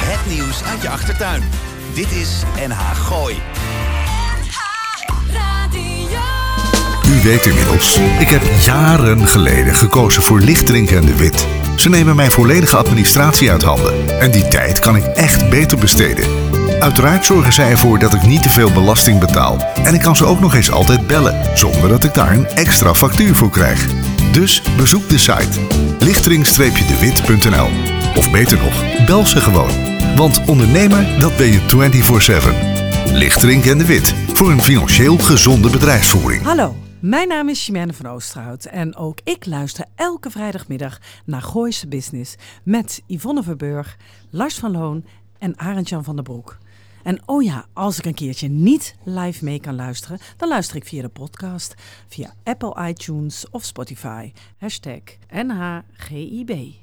Het nieuws uit je achtertuin. Dit is NH Gooi. U weet inmiddels, ik heb jaren geleden gekozen voor Lichtdrinken en de Wit. Ze nemen mijn volledige administratie uit handen. En die tijd kan ik echt beter besteden. Uiteraard zorgen zij ervoor dat ik niet te veel belasting betaal. En ik kan ze ook nog eens altijd bellen, zonder dat ik daar een extra factuur voor krijg. Dus bezoek de site lichtering-dewit.nl. Of beter nog, bel ze gewoon Want ondernemer, dat ben je 24-7. Lichterink en de Wit. Voor een financieel gezonde bedrijfsvoering. Hallo, mijn naam is Chimène van Oosterhout en ook ik luister elke vrijdagmiddag naar Gooise Business met Yvonne Verburg, Lars van Loon en Arend-Jan van der Broek. En oh ja, als ik een keertje niet live mee kan luisteren, dan luister ik via de podcast, via Apple iTunes of Spotify. Hashtag NHGIB.